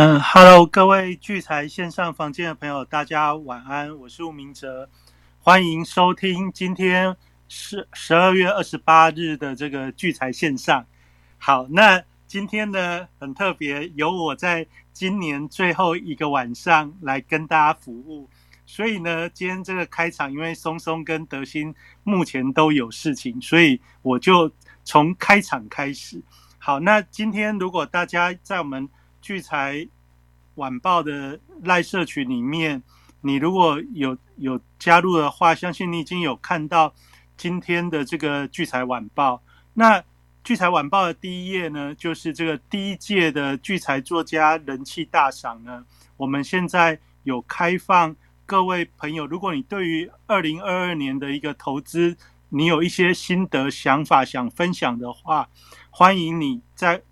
嗯，Hello，各位聚财线上房间的朋友，大家晚安，我是吴明哲，欢迎收听今天十十二月二十八日的这个聚财线上。好，那今天呢很特别，由我在今年最后一个晚上来跟大家服务，所以呢，今天这个开场，因为松松跟德兴目前都有事情，所以我就从开场开始。好，那今天如果大家在我们聚财晚报的赖社群里面，你如果有有加入的话，相信你已经有看到今天的这个聚财晚报。那聚财晚报的第一页呢，就是这个第一届的聚财作家人气大赏呢。我们现在有开放各位朋友，如果你对于二零二二年的一个投资，你有一些心得想法想分享的话，欢迎你在。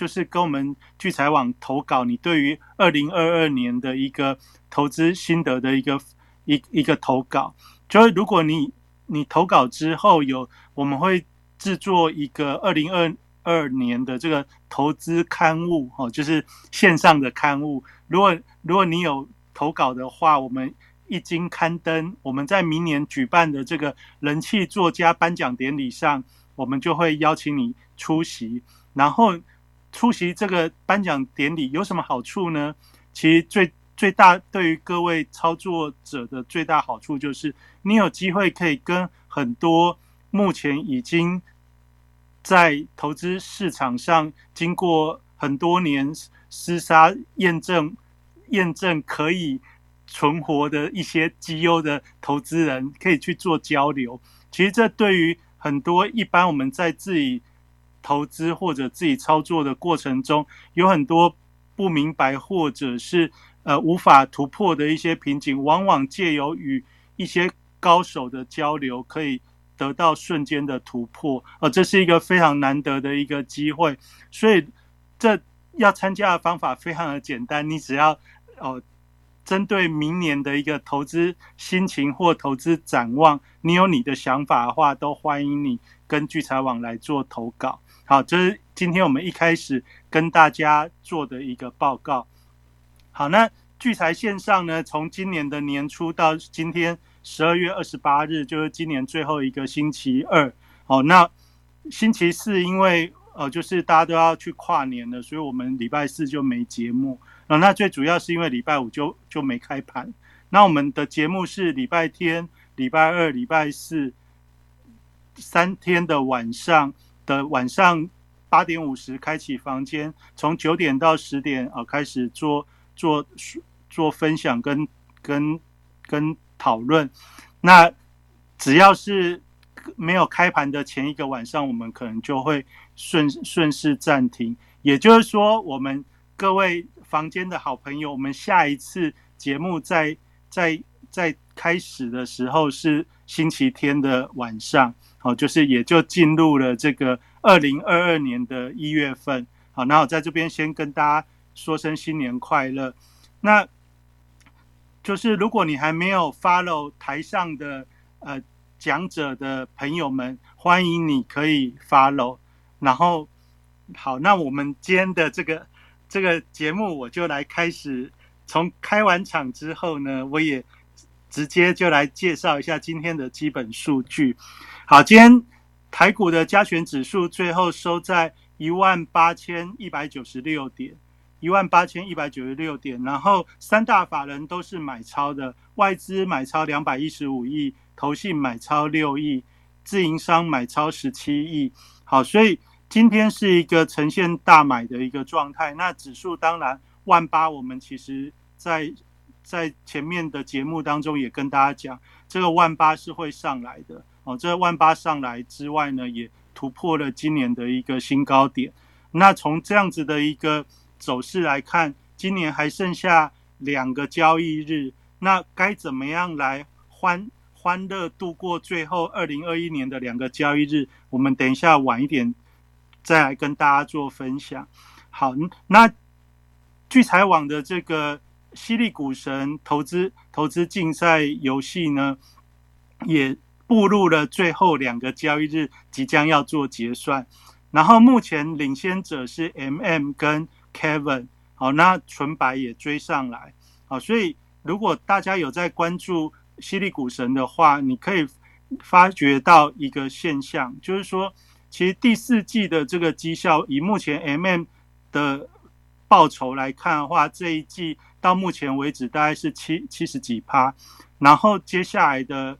就是跟我们聚财网投稿，你对于二零二二年的一个投资心得的一个一一个投稿，就是如果你你投稿之后有，我们会制作一个二零二二年的这个投资刊物哦，就是线上的刊物。如果如果你有投稿的话，我们一经刊登，我们在明年举办的这个人气作家颁奖典礼上，我们就会邀请你出席，然后。出席这个颁奖典礼有什么好处呢？其实最最大对于各位操作者的最大好处就是，你有机会可以跟很多目前已经在投资市场上经过很多年厮杀验证验证可以存活的一些绩优的投资人，可以去做交流。其实这对于很多一般我们在自己。投资或者自己操作的过程中，有很多不明白或者是呃无法突破的一些瓶颈，往往借由与一些高手的交流，可以得到瞬间的突破。呃，这是一个非常难得的一个机会。所以，这要参加的方法非常的简单，你只要哦，针对明年的一个投资心情或投资展望，你有你的想法的话，都欢迎你跟聚财网来做投稿。好，这是今天我们一开始跟大家做的一个报告。好，那聚财线上呢，从今年的年初到今天十二月二十八日，就是今年最后一个星期二。好，那星期四因为呃，就是大家都要去跨年了，所以我们礼拜四就没节目。啊，那最主要是因为礼拜五就就没开盘。那我们的节目是礼拜天、礼拜二、礼拜四三天的晚上。的晚上八点五十开启房间，从九点到十点啊开始做做做分享跟跟跟讨论。那只要是没有开盘的前一个晚上，我们可能就会顺顺势暂停。也就是说，我们各位房间的好朋友，我们下一次节目在在在开始的时候是星期天的晚上。好，就是也就进入了这个二零二二年的一月份。好，那我在这边先跟大家说声新年快乐。那就是如果你还没有 follow 台上的呃讲者的朋友们，欢迎你可以 follow。然后好，那我们今天的这个这个节目，我就来开始。从开完场之后呢，我也直接就来介绍一下今天的基本数据。好，今天台股的加权指数最后收在一万八千一百九十六点，一万八千一百九十六点。然后三大法人都是买超的，外资买超两百一十五亿，投信买超六亿，自营商买超十七亿。好，所以今天是一个呈现大买的一个状态。那指数当然万八，我们其实在在前面的节目当中也跟大家讲，这个万八是会上来的。哦，这万八上来之外呢，也突破了今年的一个新高点。那从这样子的一个走势来看，今年还剩下两个交易日，那该怎么样来欢欢乐度过最后二零二一年的两个交易日？我们等一下晚一点再来跟大家做分享。好，那聚财网的这个犀利股神投资投资竞赛游戏呢，也。步入了最后两个交易日，即将要做结算。然后目前领先者是 M M 跟 Kevin 好，那纯白也追上来，好，所以如果大家有在关注犀利股神的话，你可以发觉到一个现象，就是说，其实第四季的这个绩效，以目前 M M 的报酬来看的话，这一季到目前为止大概是七七十几趴，然后接下来的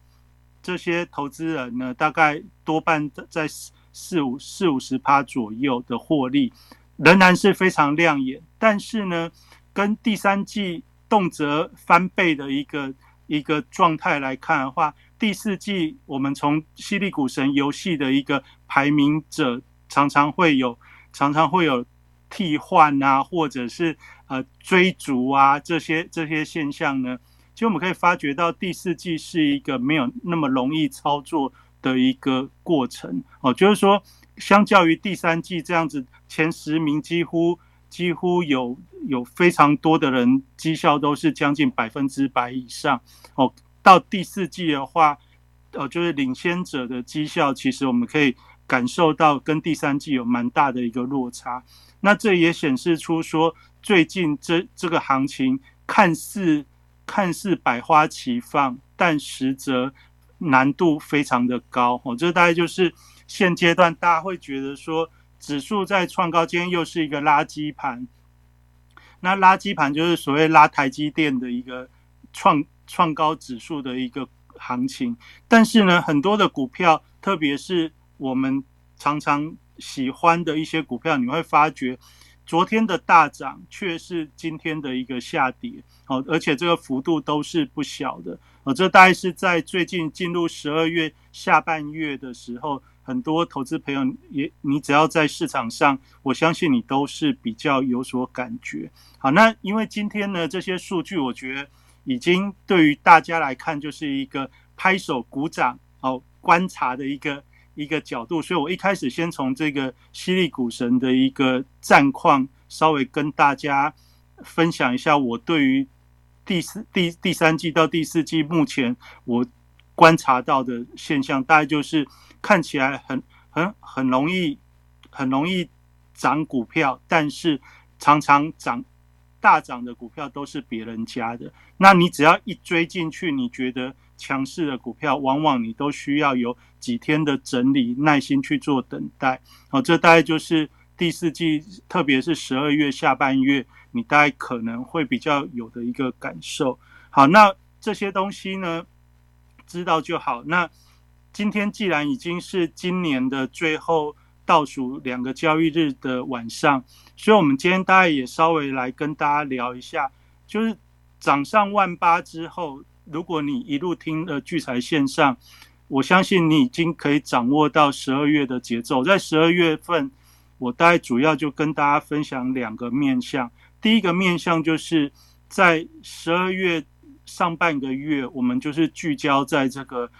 这些投资人呢，大概多半在四五四五十趴左右的获利。仍然是非常亮眼，但是呢，跟第三季动辄翻倍的一个一个状态来看的话，第四季我们从犀利股神游戏的一个排名者，常常会有常常会有替换啊，或者是呃追逐啊这些这些现象呢，其实我们可以发觉到第四季是一个没有那么容易操作的一个过程哦，就是说。相较于第三季这样子，前十名几乎几乎有有非常多的人绩效都是将近百分之百以上哦。到第四季的话，呃，就是领先者的绩效，其实我们可以感受到跟第三季有蛮大的一个落差。那这也显示出说，最近这这个行情看似看似百花齐放，但实则难度非常的高哦。这大概就是。现阶段大家会觉得说，指数在创高，今天又是一个垃圾盘。那垃圾盘就是所谓拉台积电的一个创创高指数的一个行情。但是呢，很多的股票，特别是我们常常喜欢的一些股票，你会发觉，昨天的大涨却是今天的一个下跌。哦，而且这个幅度都是不小的。哦，这大概是在最近进入十二月下半月的时候。很多投资朋友也，你只要在市场上，我相信你都是比较有所感觉。好，那因为今天呢，这些数据我觉得已经对于大家来看就是一个拍手鼓掌、哦观察的一个一个角度，所以我一开始先从这个犀利股神的一个战况，稍微跟大家分享一下我对于第四第第三季到第四季目前我观察到的现象，大概就是。看起来很很很容易，很容易涨股票，但是常常涨大涨的股票都是别人家的。那你只要一追进去，你觉得强势的股票，往往你都需要有几天的整理，耐心去做等待。好，这大概就是第四季，特别是十二月下半月，你大概可能会比较有的一个感受。好，那这些东西呢，知道就好。那。今天既然已经是今年的最后倒数两个交易日的晚上，所以我们今天大概也稍微来跟大家聊一下，就是涨上万八之后，如果你一路听了聚财线上，我相信你已经可以掌握到十二月的节奏。在十二月份，我大概主要就跟大家分享两个面向。第一个面向就是在十二月上半个月，我们就是聚焦在这个。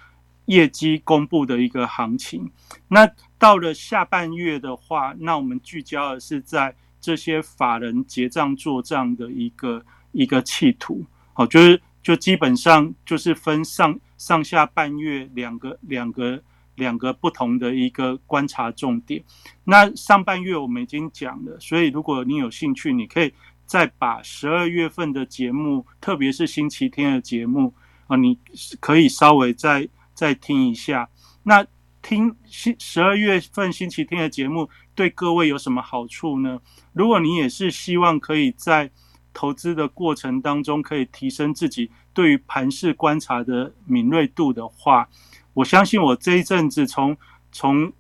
业绩公布的一个行情，那到了下半月的话，那我们聚焦的是在这些法人结账做账的一个一个企图，好，就是就基本上就是分上上下半月两个两个两个不同的一个观察重点。那上半月我们已经讲了，所以如果你有兴趣，你可以再把十二月份的节目，特别是星期天的节目啊，你可以稍微再。再听一下，那听星十二月份星期天的节目对各位有什么好处呢？如果你也是希望可以在投资的过程当中可以提升自己对于盘势观察的敏锐度的话，我相信我这一阵子从从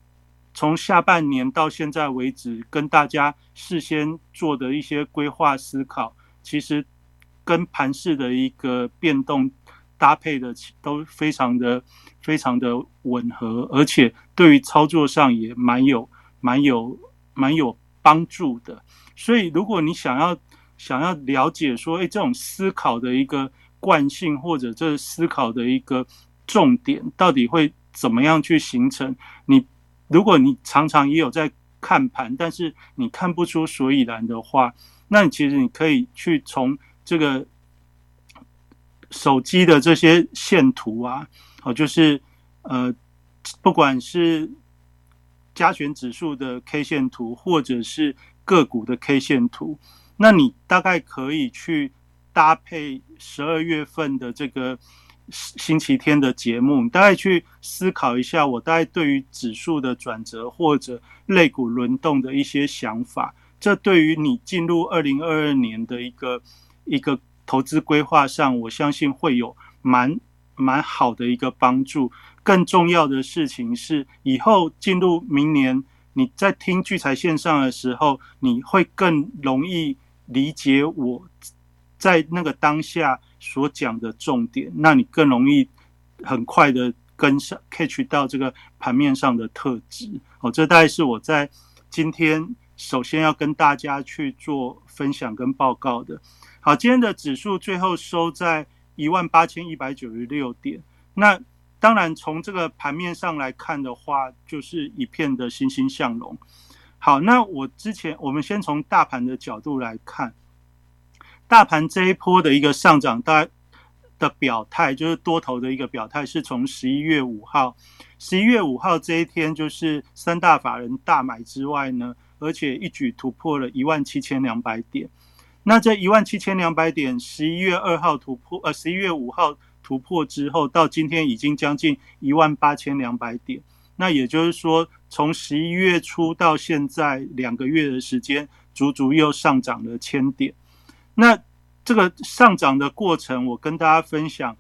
从下半年到现在为止，跟大家事先做的一些规划思考，其实跟盘市的一个变动。搭配的都非常的非常的吻合，而且对于操作上也蛮有蛮有蛮有帮助的。所以，如果你想要想要了解说，哎，这种思考的一个惯性，或者这思考的一个重点，到底会怎么样去形成？你如果你常常也有在看盘，但是你看不出所以然的话，那你其实你可以去从这个。手机的这些线图啊，哦，就是呃，不管是加权指数的 K 线图，或者是个股的 K 线图，那你大概可以去搭配十二月份的这个星期天的节目，大概去思考一下，我大概对于指数的转折或者类股轮动的一些想法。这对于你进入二零二二年的一个一个投资规划上，我相信会有蛮蛮好的一个帮助。更重要的事情是，以后进入明年，你在听聚财线上的时候，你会更容易理解我在那个当下所讲的重点，那你更容易很快的跟上 catch 到这个盘面上的特质。哦，这大概是我在今天。首先要跟大家去做分享跟报告的，好，今天的指数最后收在一万八千一百九十六点。那当然从这个盘面上来看的话，就是一片的欣欣向荣。好，那我之前我们先从大盘的角度来看，大盘这一波的一个上涨，大的表态就是多头的一个表态，是从十一月五号，十一月五号这一天就是三大法人大买之外呢。而且一举突破了一万七千两百点，那这一万七千两百点，十一月二号突破，呃，十一月五号突破之后，到今天已经将近一万八千两百点。那也就是说，从十一月初到现在两个月的时间，足足又上涨了千点。那这个上涨的过程，我跟大家分享，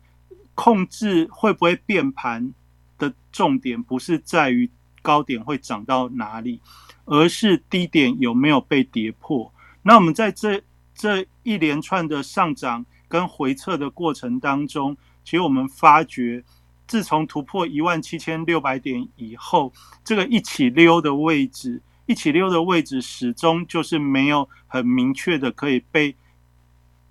控制会不会变盘的重点，不是在于高点会涨到哪里。而是低点有没有被跌破？那我们在这这一连串的上涨跟回撤的过程当中，其实我们发觉，自从突破一万七千六百点以后，这个一起溜的位置，一起溜的位置始终就是没有很明确的可以被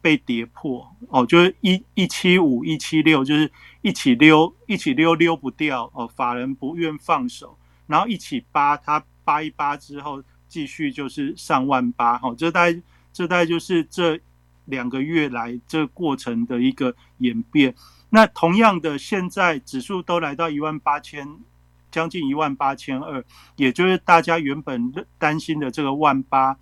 被跌破哦，就是一一七五一七六，就是一起溜，一起溜溜不掉哦，法人不愿放手，然后一起扒它。八一八之后，继续就是上万八，哈，这大概这大概就是这两个月来这过程的一个演变。那同样的，现在指数都来到一万八千，将近一万八千二，也就是大家原本担心的这个万八，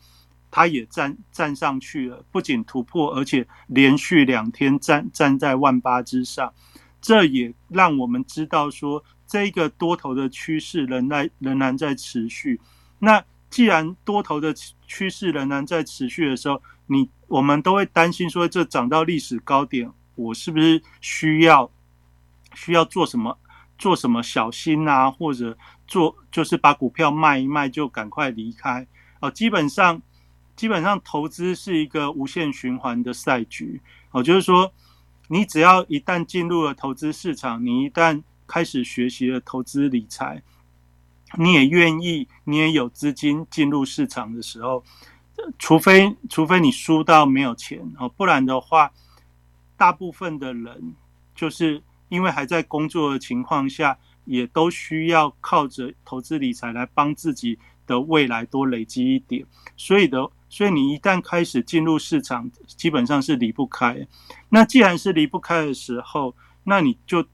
它也站站上去了，不仅突破，而且连续两天站站在万八之上，这也让我们知道说。这一个多头的趋势仍然仍然在持续。那既然多头的趋势仍然在持续的时候，你我们都会担心说，这涨到历史高点，我是不是需要需要做什么做什么小心啊？或者做就是把股票卖一卖就赶快离开哦。基本上基本上投资是一个无限循环的赛局哦，就是说你只要一旦进入了投资市场，你一旦开始学习了投资理财，你也愿意，你也有资金进入市场的时候，除非除非你输到没有钱哦，不然的话，大部分的人就是因为还在工作的情况下，也都需要靠着投资理财来帮自己的未来多累积一点。所以的，所以你一旦开始进入市场，基本上是离不开。那既然是离不开的时候，那你就。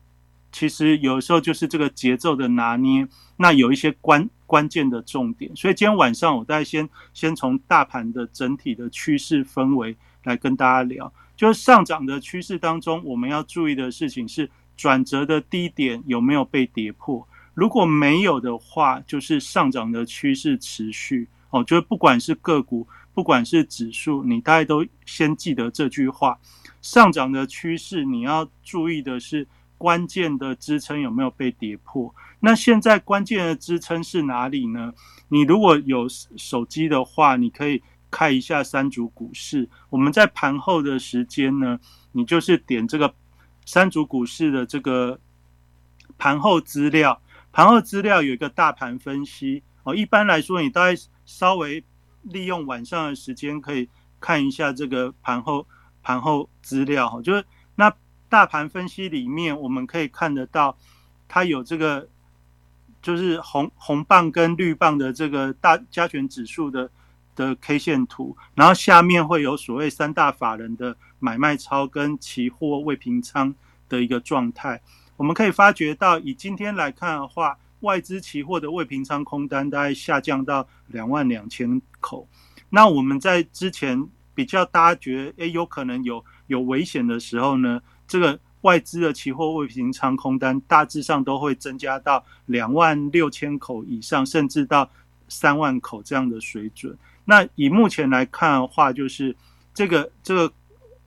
其实有时候就是这个节奏的拿捏，那有一些关关键的重点。所以今天晚上我再先先从大盘的整体的趋势氛围来跟大家聊，就是上涨的趋势当中，我们要注意的事情是转折的低点有没有被跌破。如果没有的话，就是上涨的趋势持续。哦，就是不管是个股，不管是指数，你大概都先记得这句话：上涨的趋势，你要注意的是。关键的支撑有没有被跌破？那现在关键的支撑是哪里呢？你如果有手机的话，你可以看一下三组股市。我们在盘后的时间呢，你就是点这个三组股市的这个盘后资料。盘后资料有一个大盘分析哦。一般来说，你大概稍微利用晚上的时间可以看一下这个盘后盘后资料哈，就是那。大盘分析里面，我们可以看得到，它有这个就是红红棒跟绿棒的这个大加权指数的的 K 线图，然后下面会有所谓三大法人的买卖超跟期货未平仓的一个状态。我们可以发觉到，以今天来看的话，外资期货的未平仓空单大概下降到两万两千口。那我们在之前比较大家觉得诶有可能有有危险的时候呢，这个外资的期货未平仓空单大致上都会增加到两万六千口以上，甚至到三万口这样的水准。那以目前来看的话，就是这个这个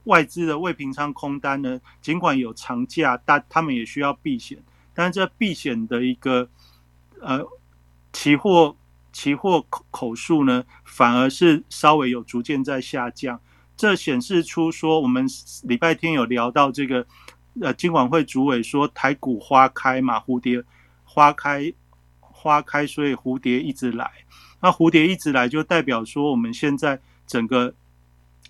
外资的未平仓空单呢，尽管有长假，但他们也需要避险，但是这避险的一个呃期货期货口口数呢，反而是稍微有逐渐在下降。这显示出说，我们礼拜天有聊到这个呃，金管会主委说台股花开嘛，蝴蝶花开花开，所以蝴蝶一直来。那蝴蝶一直来，就代表说我们现在整个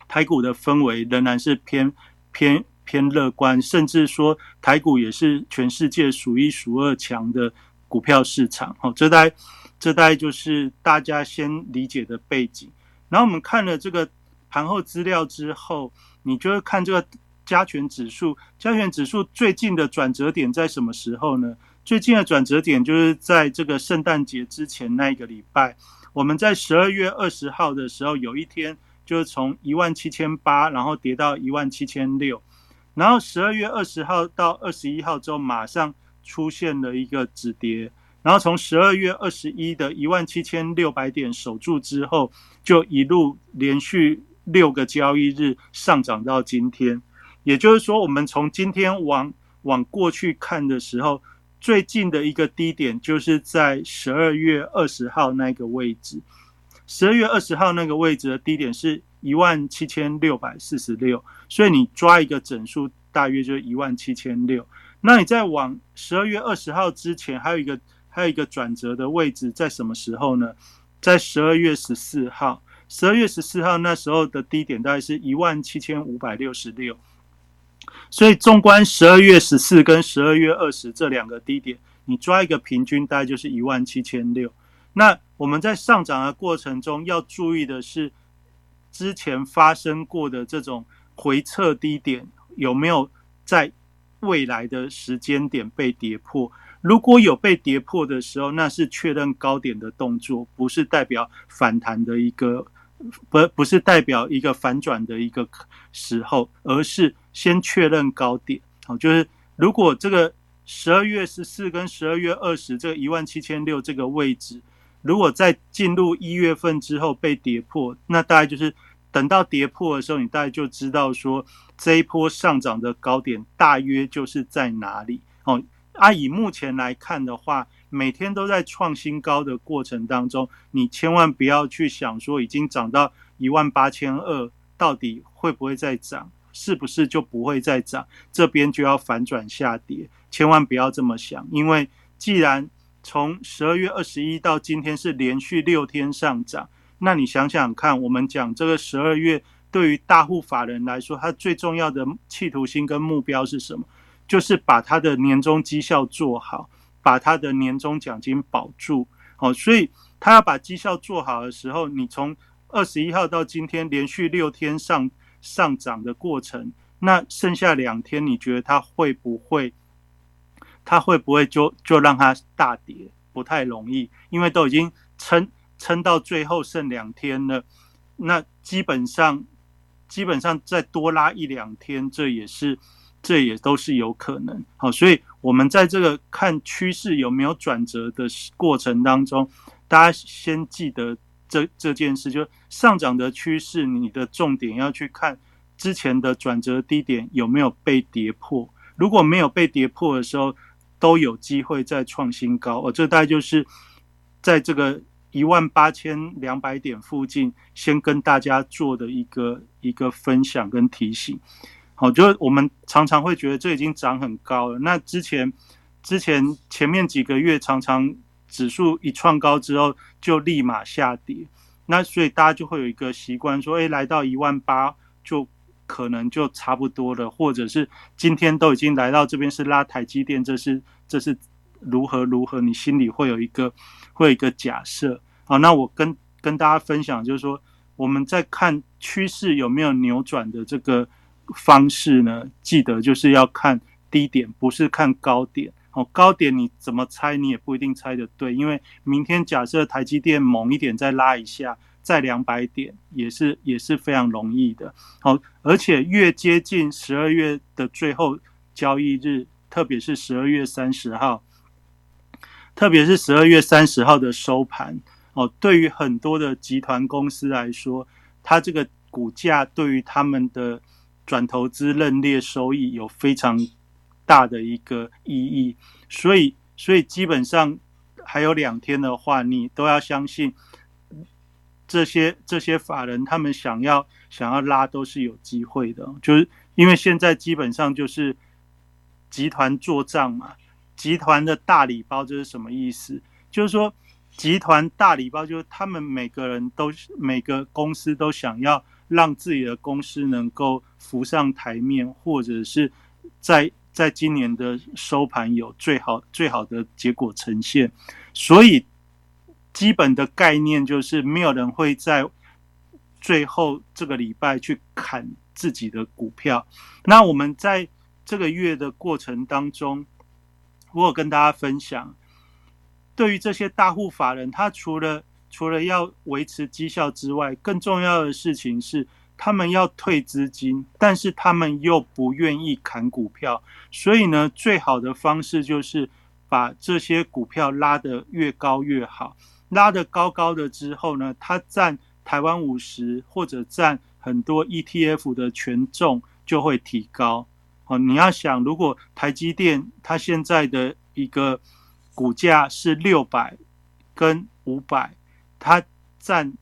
台股的氛围仍然是偏偏偏乐观，甚至说台股也是全世界数一数二强的股票市场。哦，这代这代就是大家先理解的背景。然后我们看了这个盘后资料之后，你就会看这个加权指数，加权指数最近的转折点在什么时候呢？最近的转折点就是在这个圣诞节之前那一个礼拜。我们在十二月二十号的时候，有一天就是从一万七千八，然后跌到一万七千六，然后十二月二十号到二十一号之后，马上出现了一个止跌，然后从十二月二十一的一万七千六百点守住之后，就一路连续六个交易日上涨到今天。也就是说，我们从今天往往过去看的时候。最近的一个低点就是在十二月二十号那个位置，十二月二十号那个位置的低点是一万七千六百四十六，所以你抓一个整数，大约就一万七千六。那你在往十二月二十号之前，还有一个还有一个转折的位置在什么时候呢？在十二月十四号，十二月十四号那时候的低点大概是一万七千五百六十六。所以，纵观十二月十四跟十二月二十这两个低点，你抓一个平均，大概就是一万七千六。那我们在上涨的过程中要注意的是，之前发生过的这种回撤低点有没有在未来的时间点被跌破？如果有被跌破的时候，那是确认高点的动作，不是代表反弹的一个，不不是代表一个反转的一个时候，而是。先确认高点，好，就是如果这个十二月十四跟十二月二十这一万七千六这个位置，如果在进入一月份之后被跌破，那大概就是等到跌破的时候，你大概就知道说这一波上涨的高点大约就是在哪里。哦，啊，以目前来看的话，每天都在创新高的过程当中，你千万不要去想说已经涨到一万八千二，到底会不会再涨？是不是就不会再涨？这边就要反转下跌，千万不要这么想。因为既然从十二月二十一到今天是连续六天上涨，那你想想看，我们讲这个十二月对于大户法人来说，他最重要的企图心跟目标是什么？就是把他的年终绩效做好，把他的年终奖金保住。哦，所以他要把绩效做好的时候，你从二十一号到今天连续六天上。上涨的过程，那剩下两天，你觉得它会不会？它会不会就就让它大跌？不太容易，因为都已经撑撑到最后剩两天了。那基本上，基本上再多拉一两天，这也是这也都是有可能。好，所以我们在这个看趋势有没有转折的过程当中，大家先记得。这这件事就上涨的趋势，你的重点要去看之前的转折低点有没有被跌破。如果没有被跌破的时候，都有机会再创新高。哦，这大概就是在这个一万八千两百点附近，先跟大家做的一个一个分享跟提醒。好，就是我们常常会觉得这已经涨很高了。那之前之前前面几个月常常。指数一创高之后就立马下跌，那所以大家就会有一个习惯说，哎，来到一万八就可能就差不多了，或者是今天都已经来到这边是拉台积电，这是这是如何如何，你心里会有一个会有一个假设。好，那我跟跟大家分享就是说，我们在看趋势有没有扭转的这个方式呢？记得就是要看低点，不是看高点。哦，高点你怎么猜，你也不一定猜得对，因为明天假设台积电猛一点再拉一下，再两百点也是也是非常容易的。好，而且越接近十二月的最后交易日，特别是十二月三十号，特别是十二月三十号的收盘，哦，对于很多的集团公司来说，它这个股价对于他们的转投资认列收益有非常大的一个意义，所以所以基本上还有两天的话，你都要相信。这些这些法人，他们想要想要拉都是有机会的，就是因为现在基本上就是集团做账嘛。集团的大礼包这是什么意思？就是说集团大礼包就是他们每个人都每个公司都想要让自己的公司能够浮上台面，或者是在在今年的收盘有最好最好的结果呈现，所以。基本的概念就是，没有人会在最后这个礼拜去砍自己的股票。那我们在这个月的过程当中，我有跟大家分享，对于这些大户法人，他除了除了要维持绩效之外，更重要的事情是，他们要退资金，但是他们又不愿意砍股票。所以呢，最好的方式就是把这些股票拉得越高越好。拉得高高的之后呢，它占台湾五十或者占很多 ETF 的权重就会提高。哦，你要想，如果台积电它现在的一个股价是六百跟五百，它占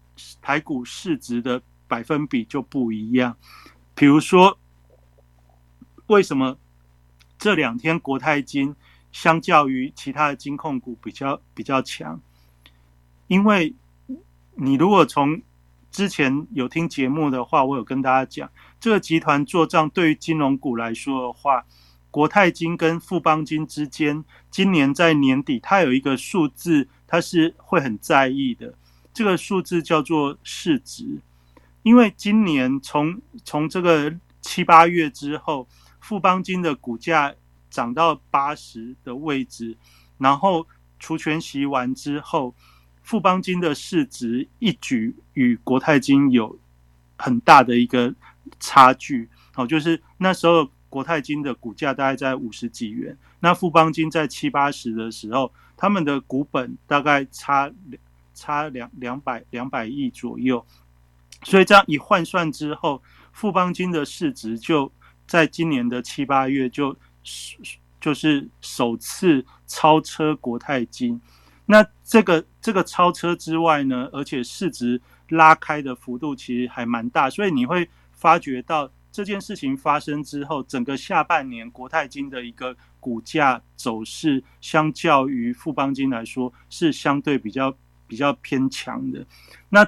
台股市值的百分比就不一样。比如说，为什么这两天国泰金相较于其他的金控股比较比较强？因为你如果从之前有听节目的话，我有跟大家讲，这个集团做账对于金融股来说的话，国泰金跟富邦金之间，今年在年底它有一个数字，它是会很在意的。这个数字叫做市值，因为今年从从这个七八月之后，富邦金的股价涨到八十的位置，然后除权息完之后。富邦金的市值一举与国泰金有很大的一个差距，哦，就是那时候国泰金的股价大概在五十几元，那富邦金在七八十的时候，他们的股本大概差差两两百两百亿左右，所以这样一换算之后，富邦金的市值就在今年的七八月就就是首次超车国泰金。那这个这个超车之外呢，而且市值拉开的幅度其实还蛮大，所以你会发觉到这件事情发生之后，整个下半年国泰金的一个股价走势，相较于富邦金来说是相对比较比较偏强的。那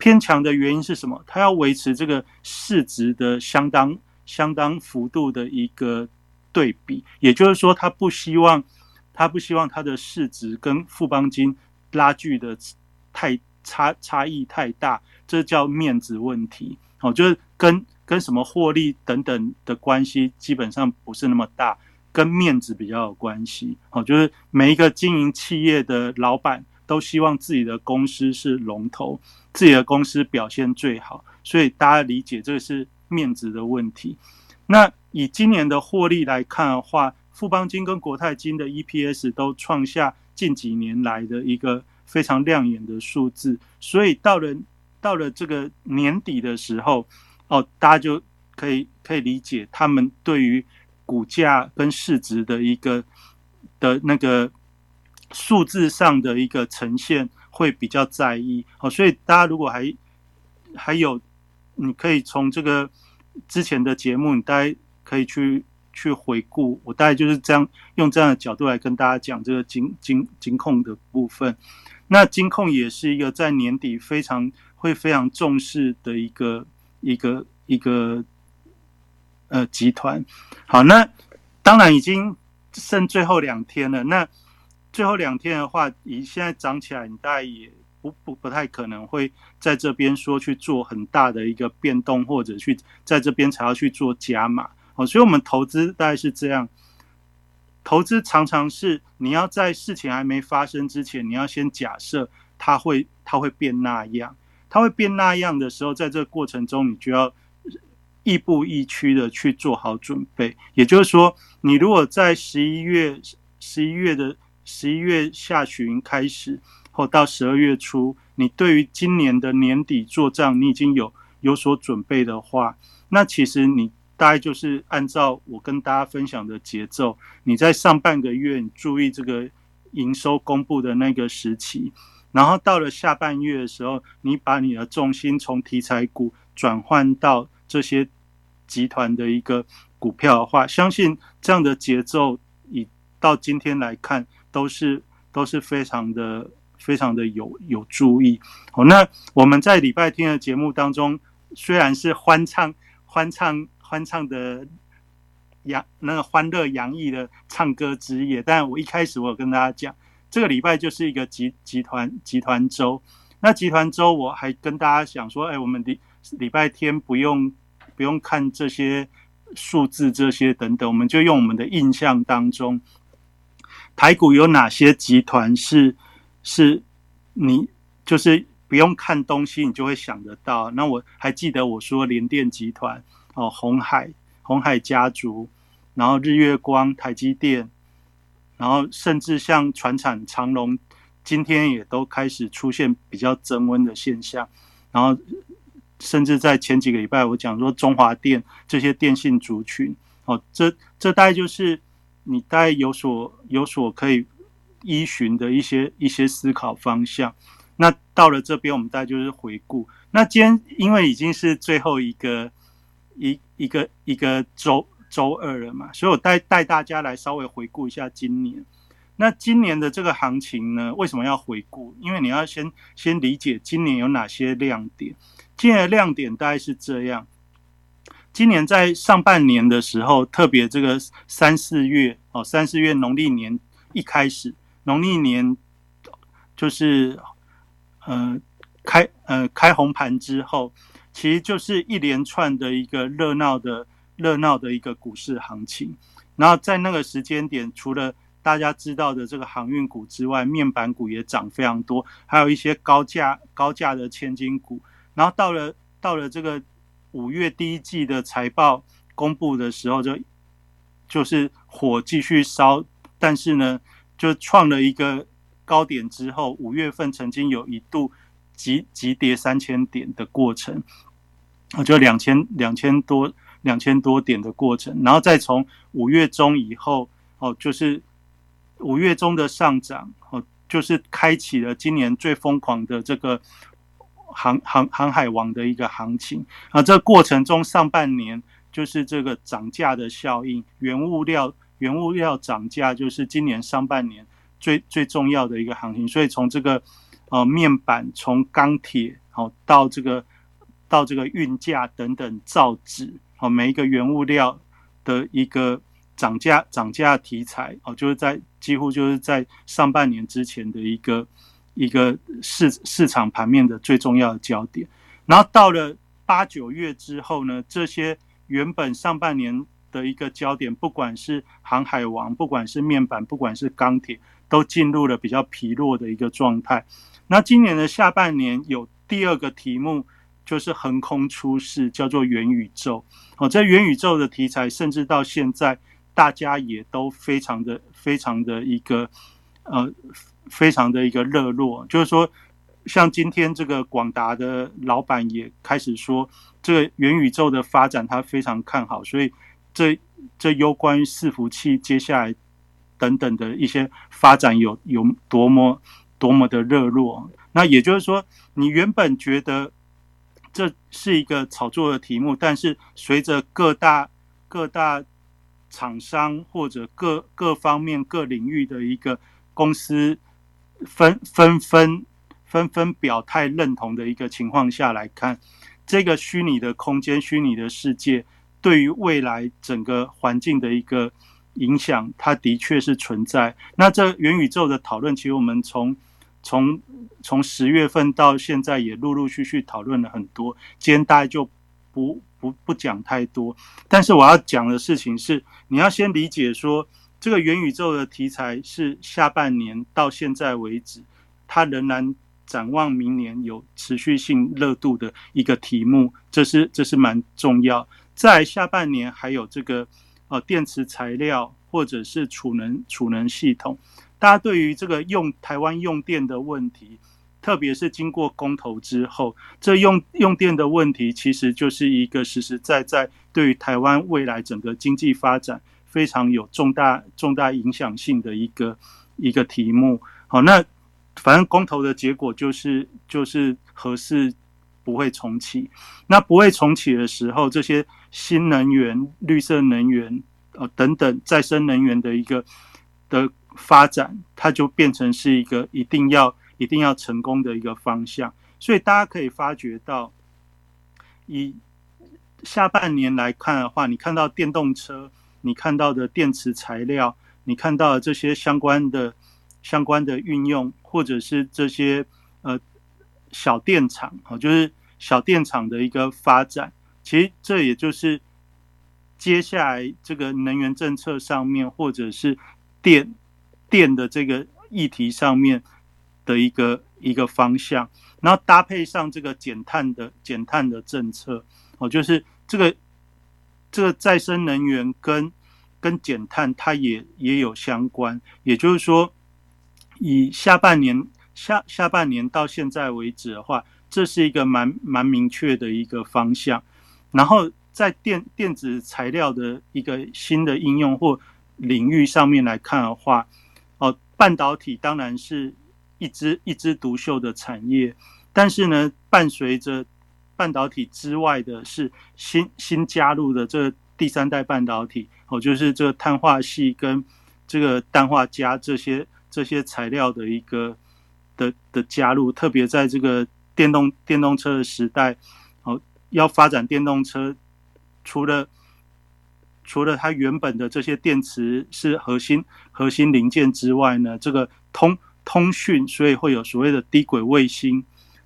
偏强的原因是什么？它要维持这个市值的相当相当幅度的一个对比，也就是说，它不希望。他不希望他的市值跟富邦金拉锯的太差差异太大，这叫面子问题。哦，就是跟跟什么获利等等的关系基本上不是那么大，跟面子比较有关系。哦，就是每一个经营企业的老板都希望自己的公司是龙头，自己的公司表现最好，所以大家理解这个是面子的问题。那以今年的获利来看的话，富邦金跟国泰金的 EPS 都创下近几年来的一个非常亮眼的数字，所以到了到了这个年底的时候，哦，大家就可以可以理解他们对于股价跟市值的一个的那个数字上的一个呈现会比较在意。哦，所以大家如果还还有，你可以从这个之前的节目，你大家可以去。去回顾，我大概就是这样用这样的角度来跟大家讲这个金金金控的部分。那金控也是一个在年底非常会非常重视的一个一个一个呃集团。好，那当然已经剩最后两天了。那最后两天的话，以现在涨起来，你大概也不不不太可能会在这边说去做很大的一个变动，或者去在这边才要去做加码。哦所以，我们投资大概是这样。投资常常是你要在事情还没发生之前，你要先假设它会它会变那样。它会变那样的时候，在这个过程中，你就要亦步亦趋的去做好准备。也就是说，你如果在十一月十一月的十一月下旬开始，或到十二月初，你对于今年的年底做账，你已经有有所准备的话，那其实你。大概就是按照我跟大家分享的节奏，你在上半个月你注意这个营收公布的那个时期，然后到了下半月的时候，你把你的重心从题材股转换到这些集团的一个股票的话，相信这样的节奏以到今天来看，都是都是非常的非常的有有注意。好，那我们在礼拜天的节目当中，虽然是欢唱欢唱。欢唱的洋那个欢乐洋溢的唱歌之夜，但我一开始我有跟大家讲，这个礼拜就是一个集集团集团周。那集团周我还跟大家讲说，哎，我们礼礼拜天不用不用看这些数字这些等等，我们就用我们的印象当中，台股有哪些集团是是你就是不用看东西你就会想得到。那我还记得我说联电集团。哦，红海、红海家族，然后日月光、台积电，然后甚至像船产长隆，今天也都开始出现比较增温的现象。然后，甚至在前几个礼拜，我讲说中华电这些电信族群，哦，这这大概就是你大概有所有所可以依循的一些一些思考方向。那到了这边，我们大概就是回顾。那今天因为已经是最后一个。一一个一个周周二了嘛，所以我带带大家来稍微回顾一下今年。那今年的这个行情呢，为什么要回顾？因为你要先先理解今年有哪些亮点。今年的亮点大概是这样：今年在上半年的时候，特别这个三四月哦，三四月农历年一开始，农历年就是呃开呃开红盘之后。其实就是一连串的一个热闹的热闹的一个股市行情，然后在那个时间点，除了大家知道的这个航运股之外，面板股也涨非常多，还有一些高价高价的千金股。然后到了到了这个五月第一季的财报公布的时候，就就是火继续烧，但是呢，就创了一个高点之后，五月份曾经有一度。急急跌三千点的过程，啊，就两千两千多两千多点的过程，然后再从五月中以后，哦，就是五月中的上涨，哦，就是开启了今年最疯狂的这个航航航海王的一个行情啊。这过程中上半年就是这个涨价的效应，原物料原物料涨价就是今年上半年最最重要的一个行情，所以从这个。呃，面板从钢铁好到这个到这个运价等等造纸，好每一个原物料的一个涨价涨价题材，哦，就是在几乎就是在上半年之前的一个一个市市场盘面的最重要的焦点。然后到了八九月之后呢，这些原本上半年的一个焦点，不管是航海王，不管是面板，不管是钢铁，都进入了比较疲弱的一个状态。那今年的下半年有第二个题目，就是横空出世，叫做元宇宙。哦，这元宇宙的题材，甚至到现在大家也都非常的、非常的一个呃，非常的一个热络。就是说，像今天这个广达的老板也开始说，这个元宇宙的发展他非常看好，所以这这攸关于伺服器接下来等等的一些发展有有多么。多么的热络，那也就是说，你原本觉得这是一个炒作的题目，但是随着各大各大厂商或者各各方面各领域的一个公司纷纷纷纷纷表态认同的一个情况下来看，这个虚拟的空间、虚拟的世界对于未来整个环境的一个影响，它的确是存在。那这元宇宙的讨论，其实我们从从从十月份到现在，也陆陆续续讨论了很多。今天大家就不不不讲太多。但是我要讲的事情是，你要先理解说，这个元宇宙的题材是下半年到现在为止，它仍然展望明年有持续性热度的一个题目，这是这是蛮重要。在下半年还有这个呃电池材料或者是储能储能系统，大家对于这个用台湾用电的问题。特别是经过公投之后，这用用电的问题，其实就是一个实实在在对于台湾未来整个经济发展非常有重大重大影响性的一个一个题目。好，那反正公投的结果就是就是合适不会重启。那不会重启的时候，这些新能源、绿色能源呃等等再生能源的一个的发展，它就变成是一个一定要。一定要成功的一个方向，所以大家可以发觉到，以下半年来看的话，你看到电动车，你看到的电池材料，你看到的这些相关的相关的运用，或者是这些呃小电厂啊，就是小电厂的一个发展，其实这也就是接下来这个能源政策上面，或者是电电的这个议题上面。的一个一个方向，然后搭配上这个减碳的减碳的政策，哦，就是这个这个再生能源跟跟减碳它也也有相关，也就是说，以下半年下下半年到现在为止的话，这是一个蛮蛮明确的一个方向。然后在电电子材料的一个新的应用或领域上面来看的话，哦，半导体当然是。一枝一枝独秀的产业，但是呢，伴随着半导体之外的是新新加入的这第三代半导体哦，就是这个碳化系跟这个氮化镓这些这些材料的一个的的加入，特别在这个电动电动车的时代哦，要发展电动车，除了除了它原本的这些电池是核心核心零件之外呢，这个通。通讯，所以会有所谓的低轨卫星、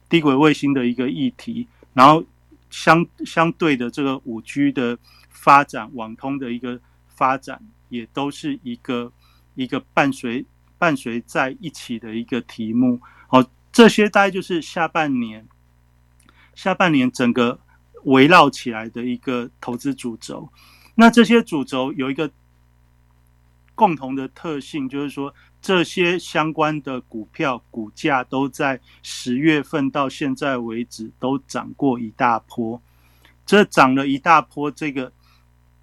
低轨卫星的一个议题，然后相相对的这个五 G 的发展、网通的一个发展，也都是一个一个伴随伴随在一起的一个题目。好，这些大概就是下半年下半年整个围绕起来的一个投资主轴。那这些主轴有一个共同的特性，就是说。这些相关的股票股价都在十月份到现在为止都涨过一大波，这涨了一大波，这个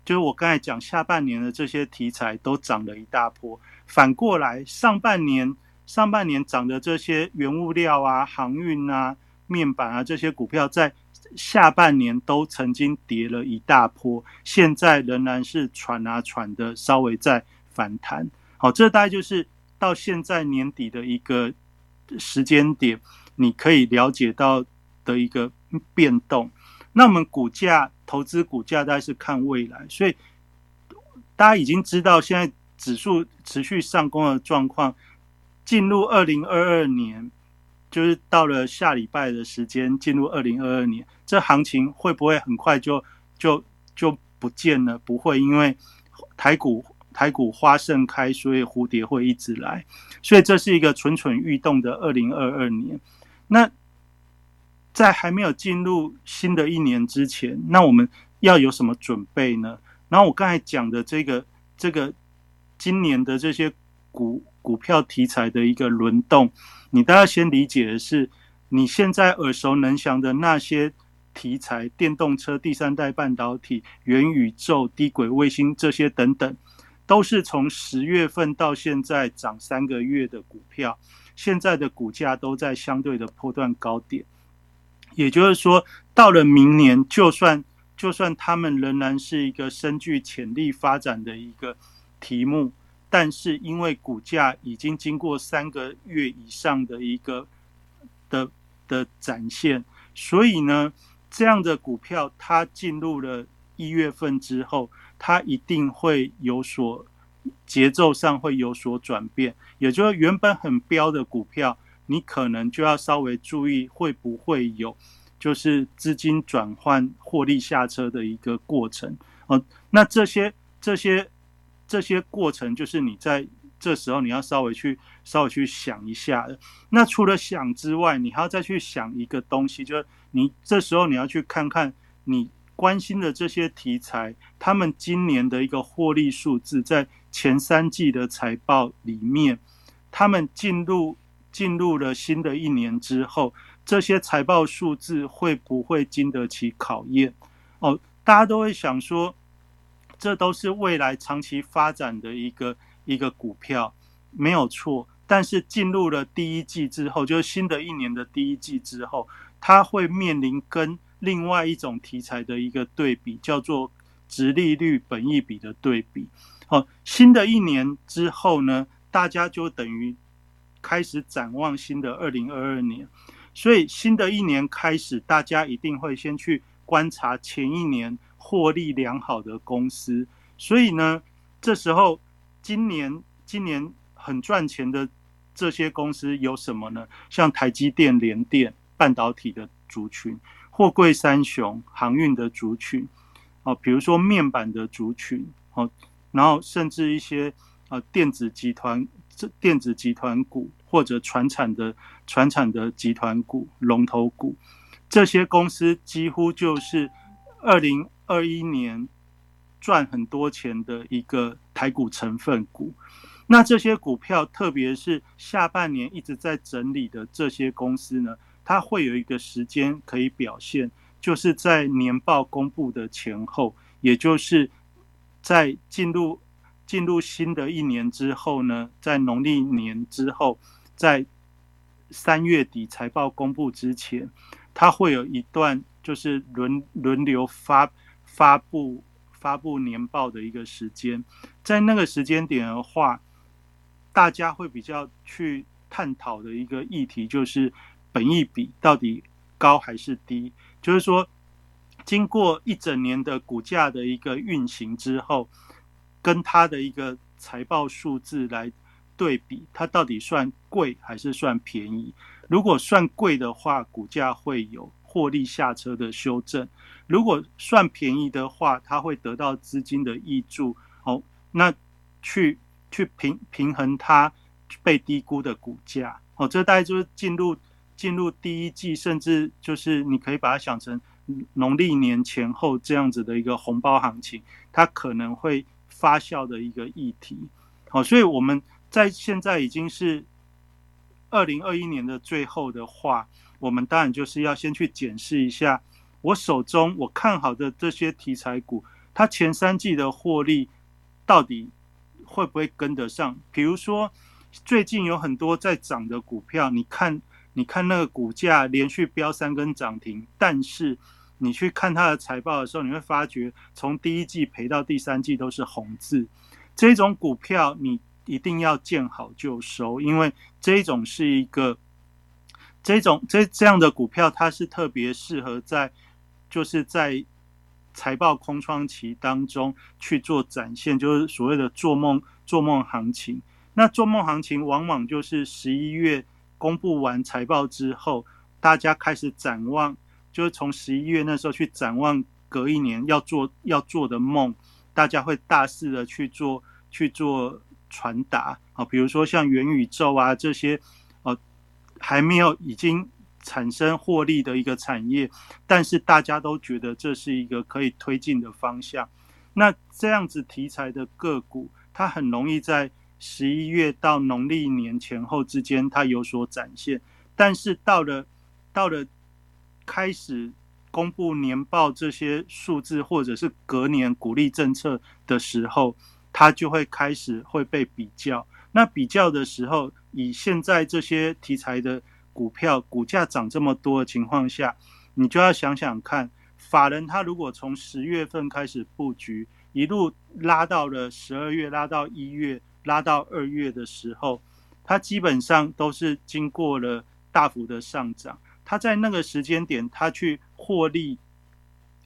就是我刚才讲下半年的这些题材都涨了一大波。反过来，上半年上半年涨的这些原物料啊、航运啊、面板啊这些股票，在下半年都曾经跌了一大波，现在仍然是喘啊喘的，稍微在反弹。好，这大概就是。到现在年底的一个时间点，你可以了解到的一个变动。那我们股价投资股价，大概是看未来，所以大家已经知道现在指数持续上攻的状况。进入二零二二年，就是到了下礼拜的时间，进入二零二二年，这行情会不会很快就就就不见了？不会，因为台股。台股花盛开，所以蝴蝶会一直来，所以这是一个蠢蠢欲动的二零二二年。那在还没有进入新的一年之前，那我们要有什么准备呢？然后我刚才讲的这个这个今年的这些股股票题材的一个轮动，你都要先理解的是，你现在耳熟能详的那些题材，电动车、第三代半导体、元宇宙、低轨卫星这些等等。都是从十月份到现在涨三个月的股票，现在的股价都在相对的波段高点。也就是说，到了明年，就算就算他们仍然是一个深具潜力发展的一个题目，但是因为股价已经经过三个月以上的一个的的展现，所以呢，这样的股票它进入了一月份之后。它一定会有所节奏上会有所转变，也就是原本很标的股票，你可能就要稍微注意会不会有就是资金转换获利下车的一个过程哦。那这些这些这些过程，就是你在这时候你要稍微去稍微去想一下。那除了想之外，你还要再去想一个东西，就是你这时候你要去看看你关心的这些题材，他们今年的一个获利数字，在前三季的财报里面，他们进入进入了新的一年之后，这些财报数字会不会经得起考验？哦，大家都会想说，这都是未来长期发展的一个。一个股票没有错，但是进入了第一季之后，就是新的一年的第一季之后，它会面临跟另外一种题材的一个对比，叫做直利率本益比的对比。哦，新的一年之后呢，大家就等于开始展望新的二零二二年，所以新的一年开始，大家一定会先去观察前一年获利良好的公司，所以呢，这时候。今年今年很赚钱的这些公司有什么呢？像台积电、联电、半导体的族群，货柜三雄、航运的族群，哦，比如说面板的族群，哦，然后甚至一些呃电子集团、这电子集团股或者船产的船产的集团股、龙头股，这些公司几乎就是二零二一年。赚很多钱的一个台股成分股，那这些股票，特别是下半年一直在整理的这些公司呢，它会有一个时间可以表现，就是在年报公布的前后，也就是在进入进入新的一年之后呢，在农历年之后，在三月底财报公布之前，它会有一段就是轮轮流发发布。发布年报的一个时间，在那个时间点的话，大家会比较去探讨的一个议题就是本益比到底高还是低。就是说，经过一整年的股价的一个运行之后，跟它的一个财报数字来对比，它到底算贵还是算便宜？如果算贵的话，股价会有获利下车的修正。如果算便宜的话，它会得到资金的益助，哦，那去去平平衡它被低估的股价，哦，这大概就是进入进入第一季，甚至就是你可以把它想成农历年前后这样子的一个红包行情，它可能会发酵的一个议题，好，所以我们在现在已经是二零二一年的最后的话，我们当然就是要先去检视一下。我手中我看好的这些题材股，它前三季的获利到底会不会跟得上？比如说，最近有很多在涨的股票，你看，你看那个股价连续飙三根涨停，但是你去看它的财报的时候，你会发觉从第一季赔到第三季都是红字。这种股票你一定要见好就收，因为这种是一个这种这这样的股票，它是特别适合在。就是在财报空窗期当中去做展现，就是所谓的做梦做梦行情。那做梦行情往往就是十一月公布完财报之后，大家开始展望，就是从十一月那时候去展望隔一年要做要做的梦，大家会大肆的去做去做传达啊，比如说像元宇宙啊这些，呃，还没有已经。产生获利的一个产业，但是大家都觉得这是一个可以推进的方向。那这样子题材的个股，它很容易在十一月到农历年前后之间，它有所展现。但是到了到了开始公布年报这些数字，或者是隔年鼓励政策的时候，它就会开始会被比较。那比较的时候，以现在这些题材的。股票股价涨这么多的情况下，你就要想想看，法人他如果从十月份开始布局，一路拉到了十二月，拉到一月，拉到二月的时候，他基本上都是经过了大幅的上涨。他在那个时间点，他去获利，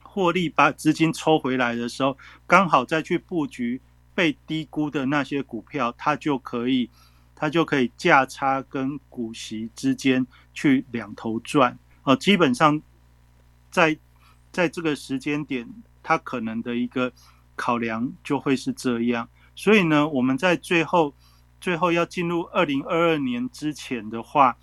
获利把资金抽回来的时候，刚好再去布局被低估的那些股票，他就可以。他就可以价差跟股息之间去两头赚哦，基本上在在这个时间点，他可能的一个考量就会是这样。所以呢，我们在最后最后要进入二零二二年之前的话，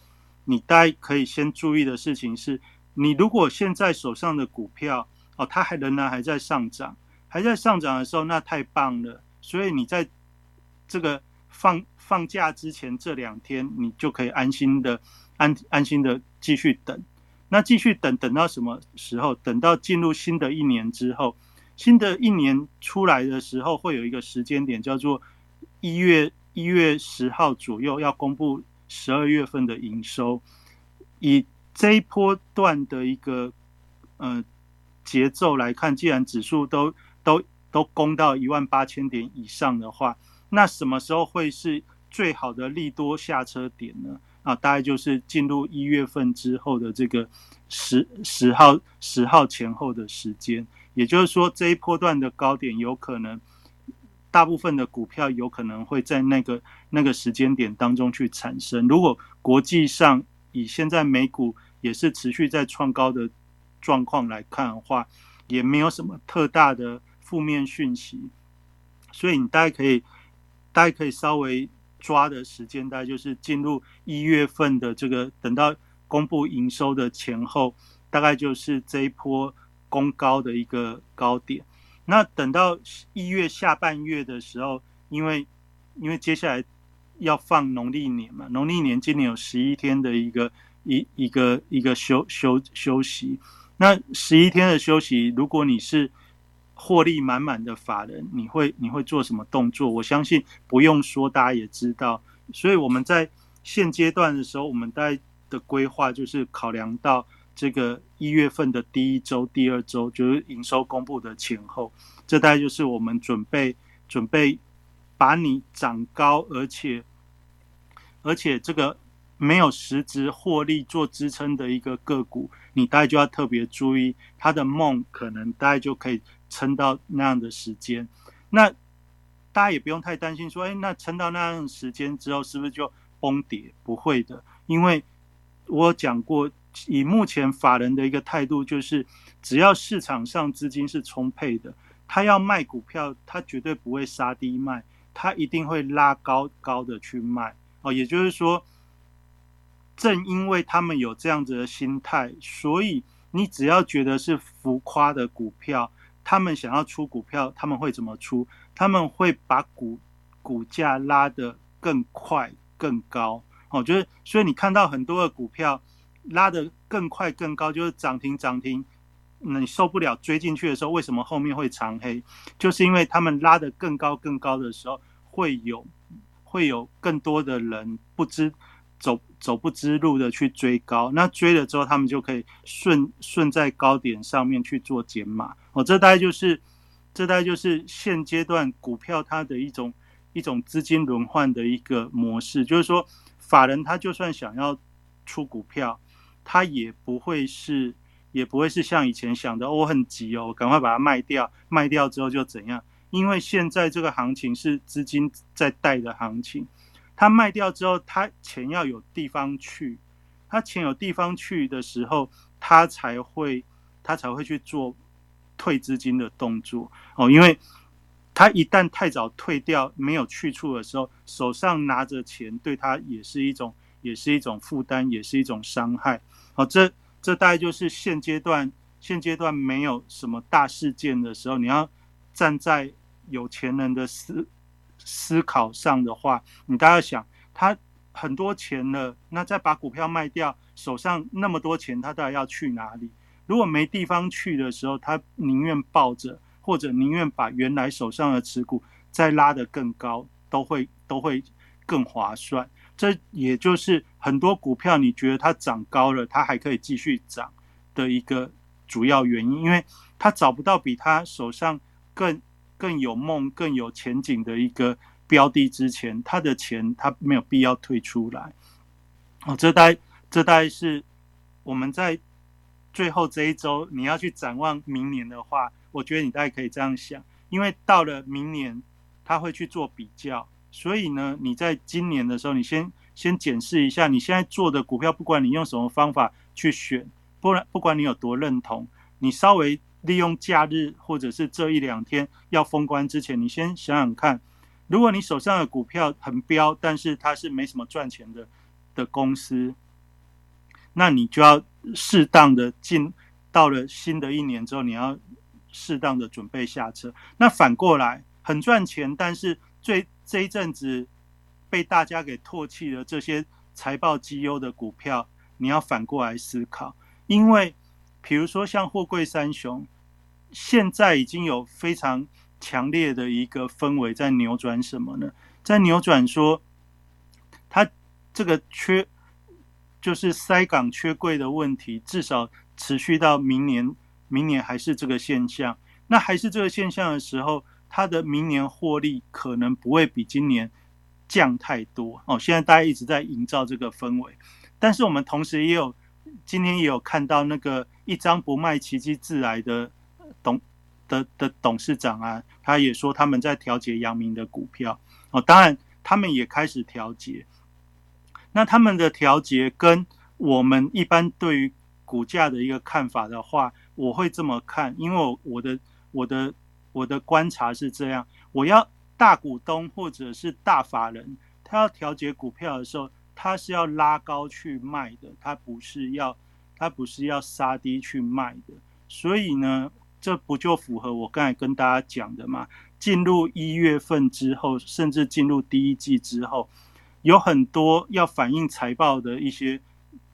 你大家可以先注意的事情是，你如果现在手上的股票哦，它还仍然还在上涨，还在上涨的时候，那太棒了。所以你在这个放放假之前这两天，你就可以安心的安安心的继续等。那继续等等到什么时候？等到进入新的一年之后，新的一年出来的时候，会有一个时间点，叫做一月一月十号左右要公布十二月份的营收。以这一波段的一个呃节奏来看，既然指数都都都攻到一万八千点以上的话，那什么时候会是最好的利多下车点呢？啊，大概就是进入一月份之后的这个十十号十号前后的时间，也就是说这一波段的高点有可能大部分的股票有可能会在那个那个时间点当中去产生。如果国际上以现在美股也是持续在创高的状况来看的话，也没有什么特大的负面讯息，所以你大概可以大概可以稍微。抓的时间大概就是进入一月份的这个，等到公布营收的前后，大概就是这一波攻高的一个高点。那等到一月下半月的时候，因为因为接下来要放农历年嘛，农历年今年有十一天的一个一一个一个休休休息。那十一天的休息，如果你是获利满满的法人，你会你会做什么动作？我相信不用说，大家也知道。所以我们在现阶段的时候，我们在的规划就是考量到这个一月份的第一周、第二周，就是营收公布的前后，这大概就是我们准备准备把你涨高，而且而且这个没有实质获利做支撑的一个个股，你大概就要特别注意，它的梦可能大概就可以。撑到那样的时间，那大家也不用太担心，说，哎，那撑到那样的时间之后，是不是就崩跌？不会的，因为我讲过，以目前法人的一个态度，就是只要市场上资金是充沛的，他要卖股票，他绝对不会杀低卖，他一定会拉高高的去卖。哦，也就是说，正因为他们有这样子的心态，所以你只要觉得是浮夸的股票。他们想要出股票，他们会怎么出？他们会把股股价拉得更快、更高。哦，就是所以你看到很多的股票拉得更快、更高，就是涨停、涨停，那你受不了追进去的时候，为什么后面会长黑？就是因为他们拉得更高、更高的时候，会有会有更多的人不知。走走不知路的去追高，那追了之后，他们就可以顺顺在高点上面去做减码。哦，这大概就是这大概就是现阶段股票它的一种一种资金轮换的一个模式。就是说，法人他就算想要出股票，他也不会是也不会是像以前想的，我很急哦，赶快把它卖掉，卖掉之后就怎样？因为现在这个行情是资金在带的行情。他卖掉之后，他钱要有地方去，他钱有地方去的时候，他才会他才会去做退资金的动作哦。因为他一旦太早退掉，没有去处的时候，手上拿着钱，对他也是一种也是一种负担，也是一种伤害。好，这这大概就是现阶段现阶段没有什么大事件的时候，你要站在有钱人的思。思考上的话，你大家想，他很多钱了，那再把股票卖掉，手上那么多钱，他到底要去哪里？如果没地方去的时候，他宁愿抱着，或者宁愿把原来手上的持股再拉得更高，都会都会更划算。这也就是很多股票你觉得它涨高了，它还可以继续涨的一个主要原因，因为它找不到比他手上更。更有梦、更有前景的一个标的之前，他的钱他没有必要退出来。哦，这大这大概是我们在最后这一周你要去展望明年的话，我觉得你大概可以这样想，因为到了明年他会去做比较，所以呢，你在今年的时候，你先先检视一下你现在做的股票，不管你用什么方法去选，不然不管你有多认同，你稍微。利用假日或者是这一两天要封关之前，你先想想看，如果你手上的股票很标，但是它是没什么赚钱的的公司，那你就要适当的进到了新的一年之后，你要适当的准备下车。那反过来，很赚钱，但是最这一阵子被大家给唾弃的这些财报绩优的股票，你要反过来思考，因为比如说像货柜三雄，现在已经有非常强烈的一个氛围在扭转什么呢？在扭转说，它这个缺就是塞港缺柜的问题，至少持续到明年，明年还是这个现象。那还是这个现象的时候。它的明年获利可能不会比今年降太多哦。现在大家一直在营造这个氛围，但是我们同时也有今天也有看到那个一张不卖，奇迹自来的董的的董事长啊，他也说他们在调节阳明的股票哦。当然，他们也开始调节。那他们的调节跟我们一般对于股价的一个看法的话，我会这么看，因为我的我的。我的观察是这样：我要大股东或者是大法人，他要调节股票的时候，他是要拉高去卖的，他不是要他不是要杀低去卖的。所以呢，这不就符合我刚才跟大家讲的嘛？进入一月份之后，甚至进入第一季之后，有很多要反映财报的一些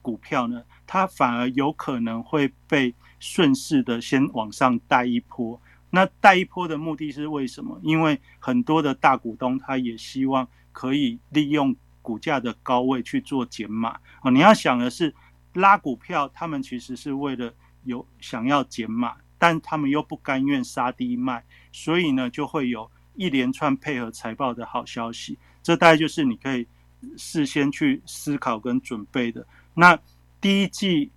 股票呢，它反而有可能会被顺势的先往上带一波。那带一波的目的是为什么？因为很多的大股东他也希望可以利用股价的高位去做减码啊。你要想的是拉股票，他们其实是为了有想要减码，但他们又不甘愿杀低卖，所以呢就会有一连串配合财报的好消息。这大概就是你可以事先去思考跟准备的。那第一季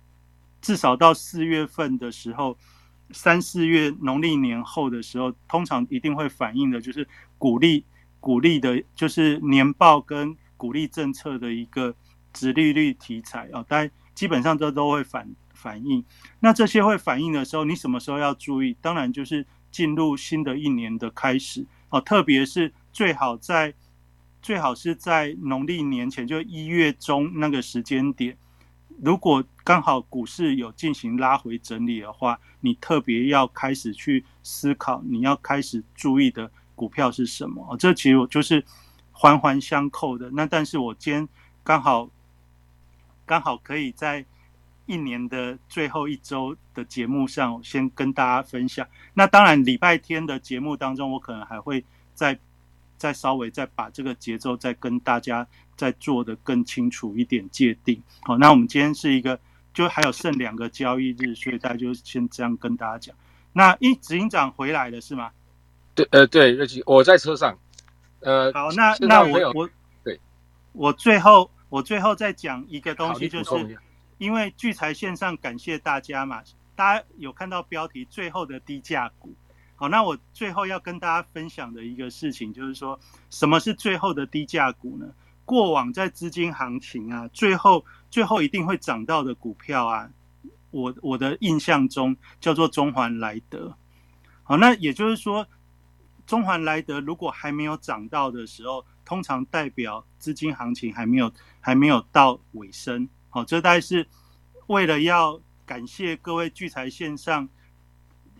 至少到四月份的时候。三四月农历年后的时候，通常一定会反映的，就是鼓励鼓励的，就是年报跟鼓励政策的一个直利率题材啊。大家基本上这都会反反映。那这些会反映的时候，你什么时候要注意？当然就是进入新的一年的开始哦，特别是最好在最好是在农历年前，就一月中那个时间点。如果刚好股市有进行拉回整理的话，你特别要开始去思考，你要开始注意的股票是什么？这其实就是环环相扣的。那但是我今天刚好刚好可以在一年的最后一周的节目上，先跟大家分享。那当然礼拜天的节目当中，我可能还会再再稍微再把这个节奏再跟大家。再做的更清楚一点界定，好，那我们今天是一个，就还有剩两个交易日，所以大家就先这样跟大家讲。那一执行长回来了是吗？对，呃，对，瑞奇，我在车上。呃，好，那那我我对，我最后我最后再讲一个东西，就是因为聚财线上感谢大家嘛，大家有看到标题最后的低价股，好，那我最后要跟大家分享的一个事情，就是说什么是最后的低价股呢？过往在资金行情啊，最后最后一定会涨到的股票啊，我我的印象中叫做中环莱德。好，那也就是说，中环莱德如果还没有涨到的时候，通常代表资金行情还没有还没有到尾声。好，这大概是为了要感谢各位聚财线上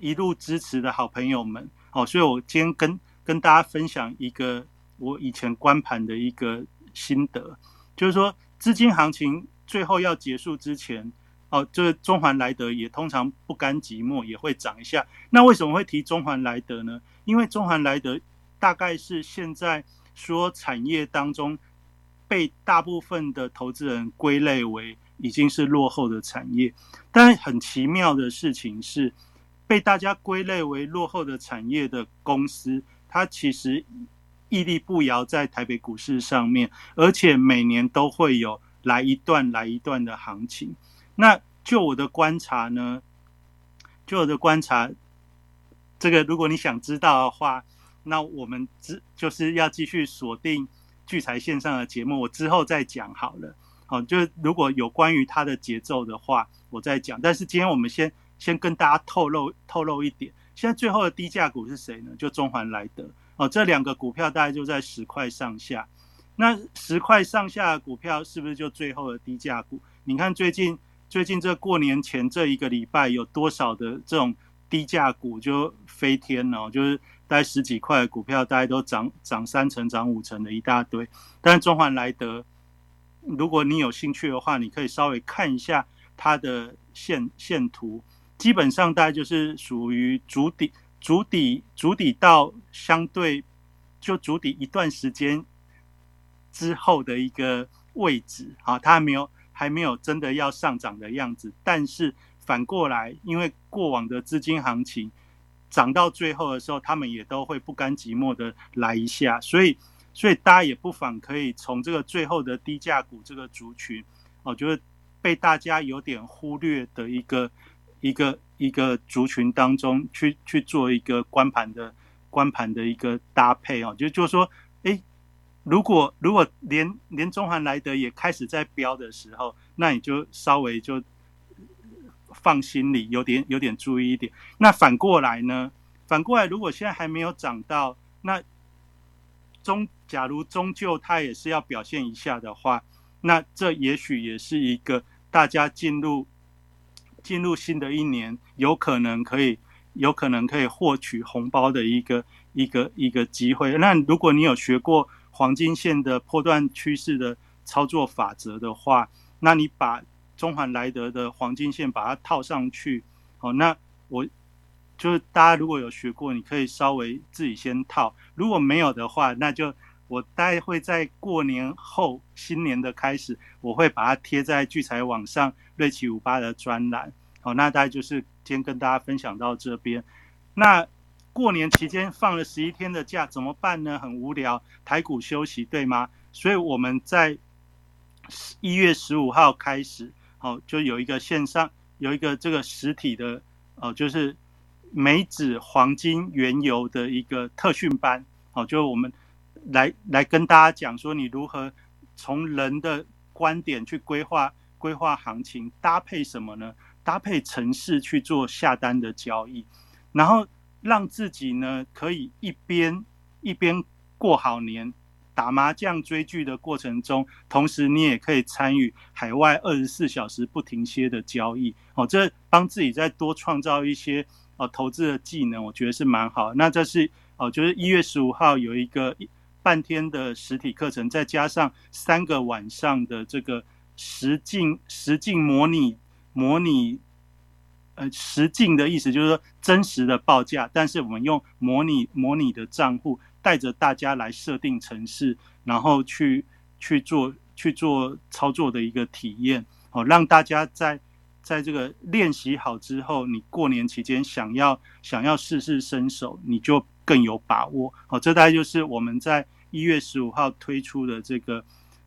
一路支持的好朋友们。好，所以我今天跟跟大家分享一个我以前观盘的一个。心得就是说，资金行情最后要结束之前，哦，就是中环莱德也通常不甘寂寞，也会涨一下。那为什么会提中环莱德呢？因为中环莱德大概是现在说产业当中被大部分的投资人归类为已经是落后的产业。但很奇妙的事情是，被大家归类为落后的产业的公司，它其实。屹立不摇在台北股市上面，而且每年都会有来一段来一段的行情。那就我的观察呢，就我的观察，这个如果你想知道的话，那我们之就是要继续锁定聚财线上的节目，我之后再讲好了。好，就如果有关于它的节奏的话，我再讲。但是今天我们先先跟大家透露透露一点，现在最后的低价股是谁呢？就中环来德哦，这两个股票大概就在十块上下。那十块上下的股票是不是就最后的低价股？你看最近最近这过年前这一个礼拜有多少的这种低价股就飞天了，就是大概十几块的股票，大家都涨涨三成、涨五成的一大堆。但是中环来德，如果你有兴趣的话，你可以稍微看一下它的线线图，基本上大概就是属于主底、足底、足底到相对就足底一段时间。之后的一个位置啊，它还没有还没有真的要上涨的样子。但是反过来，因为过往的资金行情涨到最后的时候，他们也都会不甘寂寞的来一下。所以，所以大家也不妨可以从这个最后的低价股这个族群，我觉得被大家有点忽略的一个一个一个族群当中去去做一个关盘的关盘的一个搭配哦，就就是说，哎。如果如果连连中环来德也开始在飙的时候，那你就稍微就放心里有点有点注意一点。那反过来呢？反过来，如果现在还没有涨到，那终假如终究它也是要表现一下的话，那这也许也是一个大家进入进入新的一年有可能可以有可能可以获取红包的一个一个一个机会。那如果你有学过。黄金线的破断趋势的操作法则的话，那你把中环莱德的黄金线把它套上去，哦，那我就是大家如果有学过，你可以稍微自己先套。如果没有的话，那就我大概会在过年后新年的开始，我会把它贴在聚财网上瑞奇五八的专栏。好，那大概就是今天跟大家分享到这边。那。过年期间放了十一天的假，怎么办呢？很无聊，台股休息，对吗？所以我们在一月十五号开始，好，就有一个线上有一个这个实体的，哦，就是美指黄金原油的一个特训班，好，就我们来来跟大家讲说，你如何从人的观点去规划规划行情，搭配什么呢？搭配城市去做下单的交易，然后。让自己呢可以一边一边过好年，打麻将追剧的过程中，同时你也可以参与海外二十四小时不停歇的交易哦。这帮自己再多创造一些哦投资的技能，我觉得是蛮好。那这是哦，就是一月十五号有一个半天的实体课程，再加上三个晚上的这个实境实境模拟模拟。呃，实境的意思就是说真实的报价，但是我们用模拟模拟的账户，带着大家来设定城市，然后去去做去做操作的一个体验，哦，让大家在在这个练习好之后，你过年期间想要想要试试身手，你就更有把握。好，这大概就是我们在一月十五号推出的这个。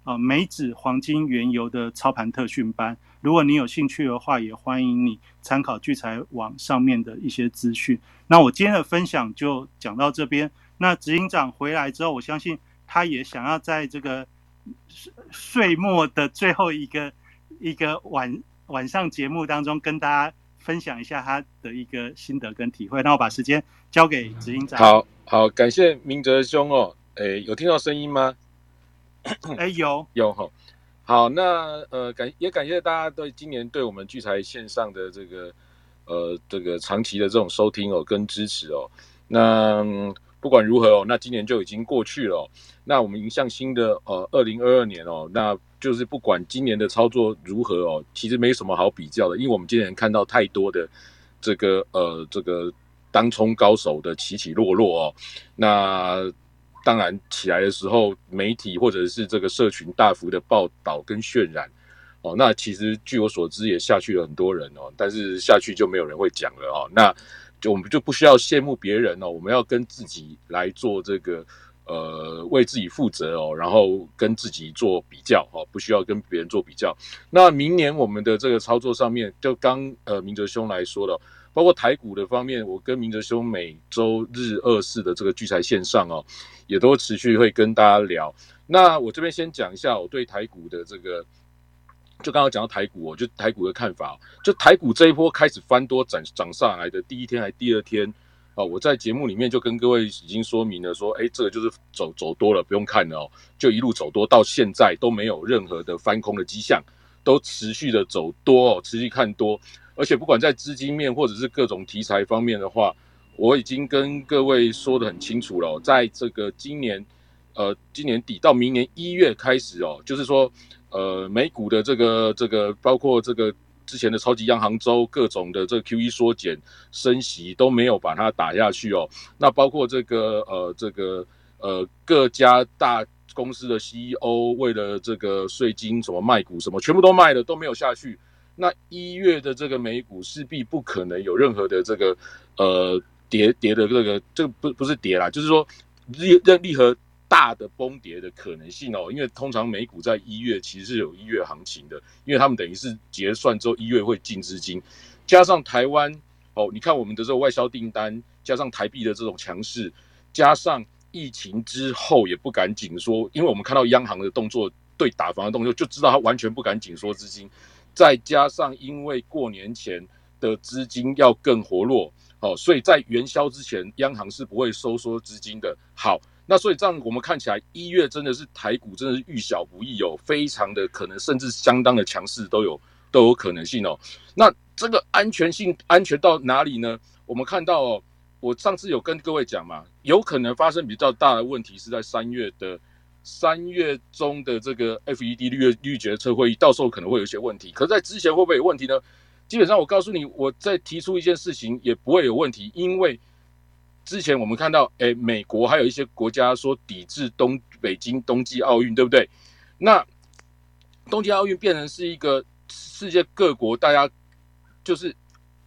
啊，美指黄金原油的操盘特训班，如果你有兴趣的话，也欢迎你参考聚财网上面的一些资讯。那我今天的分享就讲到这边。那执行长回来之后，我相信他也想要在这个岁末的最后一个一个晚晚上节目当中，跟大家分享一下他的一个心得跟体会。那我把时间交给执行长。好好，感谢明哲兄哦。诶，有听到声音吗？哎，有 有哈，好，那呃感也感谢大家对今年对我们聚财线上的这个呃这个长期的这种收听哦跟支持哦。那不管如何哦，那今年就已经过去了。那我们迎向新的呃二零二二年哦，那就是不管今年的操作如何哦，其实没什么好比较的，因为我们今年看到太多的这个呃这个当冲高手的起起落落哦，那。当然起来的时候，媒体或者是这个社群大幅的报道跟渲染，哦，那其实据我所知也下去了很多人哦，但是下去就没有人会讲了哦，那就我们就不需要羡慕别人哦，我们要跟自己来做这个呃为自己负责哦，然后跟自己做比较哦，不需要跟别人做比较。那明年我们的这个操作上面，就刚呃明哲兄来说了。包括台股的方面，我跟明哲兄每周日二四的这个聚财线上哦，也都持续会跟大家聊。那我这边先讲一下我对台股的这个，就刚刚讲到台股，我就台股的看法。就台股这一波开始翻多涨涨上来的第一天还第二天，哦，我在节目里面就跟各位已经说明了，说，哎，这个就是走走多了，不用看了哦，就一路走多，到现在都没有任何的翻空的迹象，都持续的走多哦，持续看多，而且不管在资金面或者是各种题材方面的话，我已经跟各位说的很清楚了，在这个今年，呃，今年底到明年一月开始哦，就是说，呃，美股的这个这个包括这个。之前的超级央行周，各种的这个 Q E 缩减、升息都没有把它打下去哦。那包括这个呃这个呃各家大公司的 CEO 为了这个税金什么卖股什么，全部都卖了都没有下去。那一月的这个美股势必不可能有任何的这个呃跌跌的这个这个不不是跌啦，就是说任任何。大的崩跌的可能性哦，因为通常美股在一月其实是有一月行情的，因为他们等于是结算之后一月会进资金，加上台湾哦，你看我们的这个外销订单，加上台币的这种强势，加上疫情之后也不敢紧缩，因为我们看到央行的动作对打房的动作，就知道他完全不敢紧缩资金，再加上因为过年前的资金要更活络哦，所以在元宵之前，央行是不会收缩资金的。好。那所以这样，我们看起来一月真的是台股真的是遇小不易哦，非常的可能，甚至相当的强势都有都有可能性哦。那这个安全性安全到哪里呢？我们看到，哦，我上次有跟各位讲嘛，有可能发生比较大的问题是在三月的三月中的这个 FED 绿绿决策会议，到时候可能会有一些问题。可在之前会不会有问题呢？基本上我告诉你，我在提出一件事情也不会有问题，因为。之前我们看到，哎，美国还有一些国家说抵制东北京冬季奥运，对不对？那冬季奥运变成是一个世界各国大家就是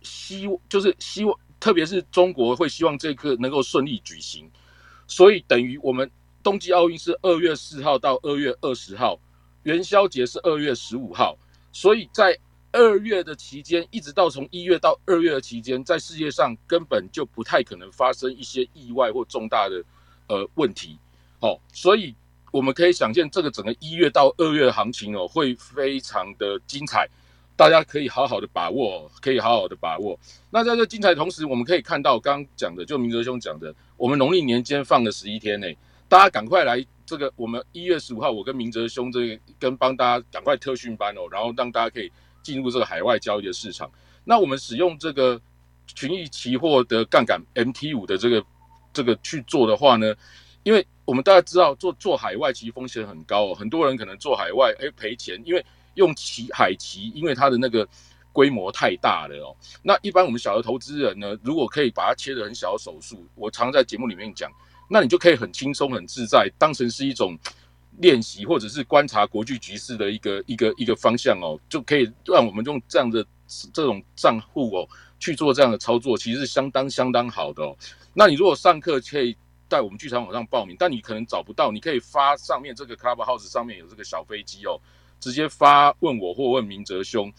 希就是希望，特别是中国会希望这个能够顺利举行，所以等于我们冬季奥运是二月四号到二月二十号，元宵节是二月十五号，所以在。二月的期间，一直到从一月到二月的期间，在世界上根本就不太可能发生一些意外或重大的呃问题，哦，所以我们可以想见，这个整个一月到二月的行情哦，会非常的精彩，大家可以好好的把握，可以好好的把握。那在这精彩同时，我们可以看到刚刚讲的，就明哲兄讲的，我们农历年间放了十一天呢，大家赶快来这个，我们一月十五号，我跟明哲兄这个跟帮大家赶快特训班哦，然后让大家可以。进入这个海外交易的市场，那我们使用这个群益期货的杠杆 MT 五的这个这个去做的话呢，因为我们大家知道做做海外其实风险很高哦，很多人可能做海外哎赔钱，因为用期海期，因为它的那个规模太大了哦。那一般我们小的投资人呢，如果可以把它切的很小的手术，我常在节目里面讲，那你就可以很轻松很自在，当成是一种。练习或者是观察国际局势的一个一个一个方向哦，就可以让我们用这样的这种账户哦去做这样的操作，其实是相当相当好的哦。那你如果上课可以在我们剧场网上报名，但你可能找不到，你可以发上面这个 Clubhouse 上面有这个小飞机哦，直接发问我或问明哲兄。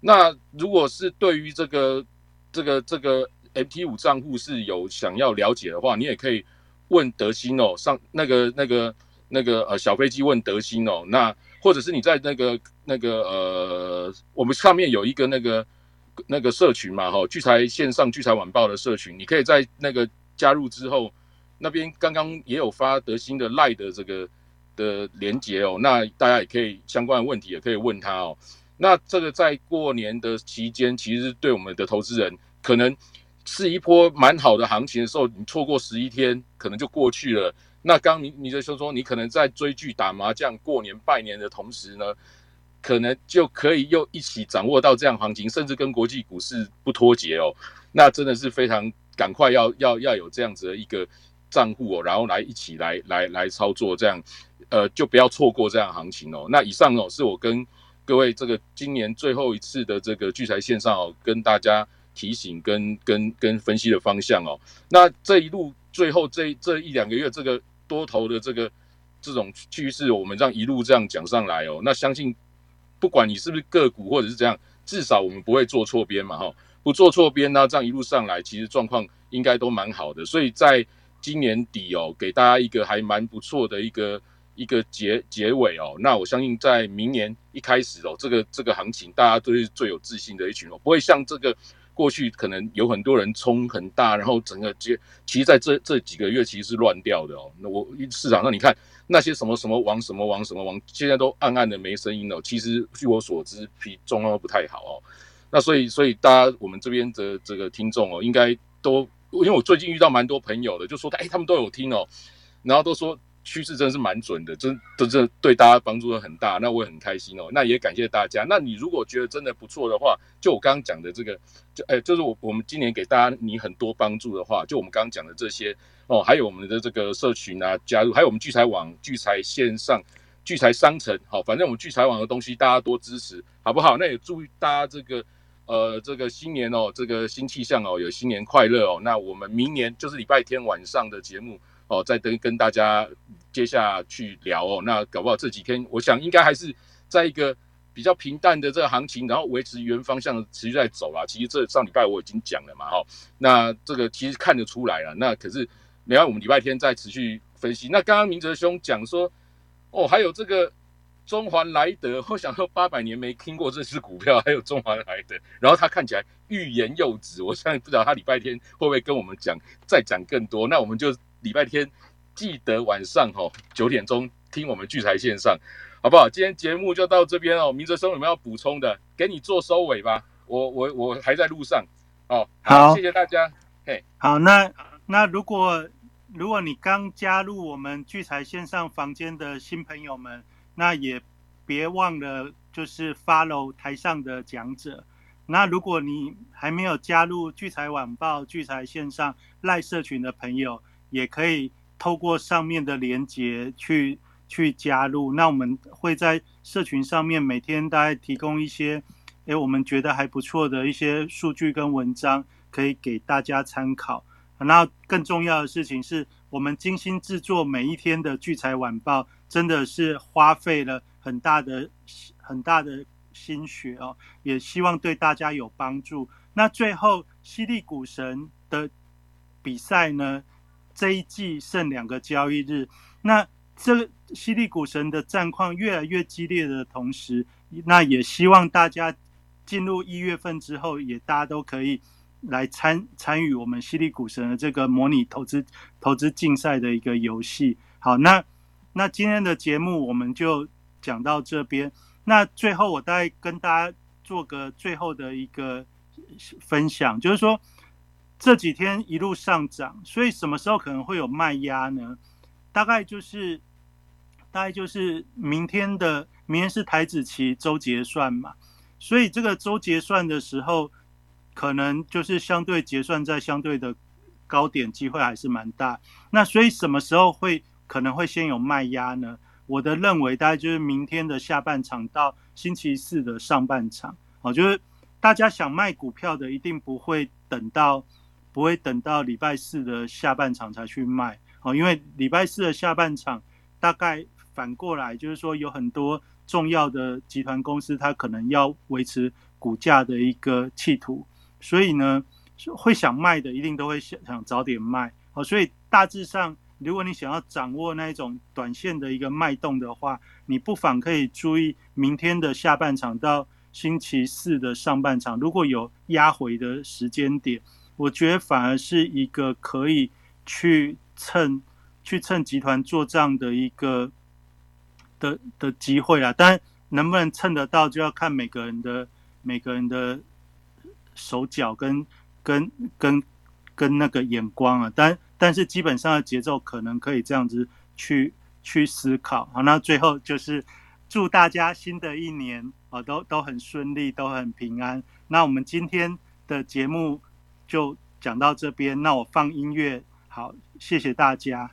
那如果是对于这个这个这个 MT 五账户是有想要了解的话，你也可以问德兴哦，上那个那个。那个呃小飞机问德兴哦，那或者是你在那个那个呃，我们上面有一个那个那个社群嘛哈，聚财线上聚财晚报的社群，你可以在那个加入之后，那边刚刚也有发德兴的赖的这个的连接哦，那大家也可以相关的问题也可以问他哦。那这个在过年的期间，其实对我们的投资人可能是一波蛮好的行情的时候，你错过十一天，可能就过去了。那刚你你就说说，你可能在追剧、打麻将、过年拜年的同时呢，可能就可以又一起掌握到这样行情，甚至跟国际股市不脱节哦。那真的是非常赶快要要要有这样子的一个账户哦，然后来一起来来来操作这样，呃，就不要错过这样行情哦。那以上哦，是我跟各位这个今年最后一次的这个聚财线上哦，跟大家提醒跟跟跟分析的方向哦。那这一路最后这这一两个月这个。多头的这个这种趋势，我们这样一路这样讲上来哦，那相信不管你是不是个股或者是这样，至少我们不会做错边嘛哈，不做错边呢，这样一路上来，其实状况应该都蛮好的。所以在今年底哦，给大家一个还蛮不错的一个一个结结尾哦。那我相信在明年一开始哦，这个这个行情大家都是最有自信的一群哦，不会像这个。过去可能有很多人冲很大，然后整个接，其实在这这几个月其实是乱掉的哦。那我市场上你看那些什么什么王什么王什么王，现在都暗暗的没声音了。其实据我所知，比状况不太好哦。那所以所以大家我们这边的这个听众哦，应该都因为我最近遇到蛮多朋友的，就说哎他们都有听哦，然后都说。趋势真是蛮准的，真真的对大家帮助都很大，那我也很开心哦。那也感谢大家。那你如果觉得真的不错的话，就我刚刚讲的这个，就哎，就是我我们今年给大家你很多帮助的话，就我们刚刚讲的这些哦，还有我们的这个社群啊，加入，还有我们聚财网、聚财线上、聚财商城，好，反正我们聚财网的东西大家多支持，好不好？那也祝大家这个呃这个新年哦，这个新气象哦，有新年快乐哦。那我们明年就是礼拜天晚上的节目。哦，再跟跟大家接下去聊哦。那搞不好这几天，我想应该还是在一个比较平淡的这个行情，然后维持原方向持续在走啦。其实这上礼拜我已经讲了嘛，哈。那这个其实看得出来了。那可是，你看我们礼拜天再持续分析。那刚刚明哲兄讲说，哦，还有这个中环莱德，我想说八百年没听过这支股票，还有中环莱德，然后他看起来欲言又止。我相信不知道他礼拜天会不会跟我们讲再讲更多。那我们就。礼拜天记得晚上哈九点钟听我们聚财线上，好不好？今天节目就到这边哦。明哲兄有没有要补充的？给你做收尾吧。我我我还在路上哦。好，谢谢大家。嘿，好，那那如果如果你刚加入我们聚财线上房间的新朋友们，那也别忘了就是 follow 台上的讲者。那如果你还没有加入聚财晚报、聚财线上赖社群的朋友，也可以透过上面的连接去去加入，那我们会在社群上面每天大概提供一些，诶，我们觉得还不错的一些数据跟文章，可以给大家参考。那更重要的事情是我们精心制作每一天的聚财晚报，真的是花费了很大的很大的心血哦，也希望对大家有帮助。那最后，犀利股神的比赛呢？这一季剩两个交易日，那这犀利股神的战况越来越激烈的同时，那也希望大家进入一月份之后，也大家都可以来参参与我们犀利股神的这个模拟投资投资竞赛的一个游戏。好，那那今天的节目我们就讲到这边。那最后我再跟大家做个最后的一个分享，就是说。这几天一路上涨，所以什么时候可能会有卖压呢？大概就是，大概就是明天的，明天是台子期周结算嘛，所以这个周结算的时候，可能就是相对结算在相对的高点，机会还是蛮大。那所以什么时候会可能会先有卖压呢？我的认为大概就是明天的下半场到星期四的上半场，哦，就是大家想卖股票的一定不会等到。不会等到礼拜四的下半场才去卖哦，因为礼拜四的下半场大概反过来就是说有很多重要的集团公司，它可能要维持股价的一个企图，所以呢会想卖的一定都会想想早点卖哦。所以大致上，如果你想要掌握那一种短线的一个脉动的话，你不妨可以注意明天的下半场到星期四的上半场，如果有压回的时间点。我觉得反而是一个可以去趁、去趁集团做账的一个的的机会啦。但能不能蹭得到，就要看每个人的每个人的手脚跟跟跟跟那个眼光啊。但但是基本上的节奏可能可以这样子去去思考。好，那最后就是祝大家新的一年啊都都很顺利，都很平安。那我们今天的节目。就讲到这边，那我放音乐，好，谢谢大家。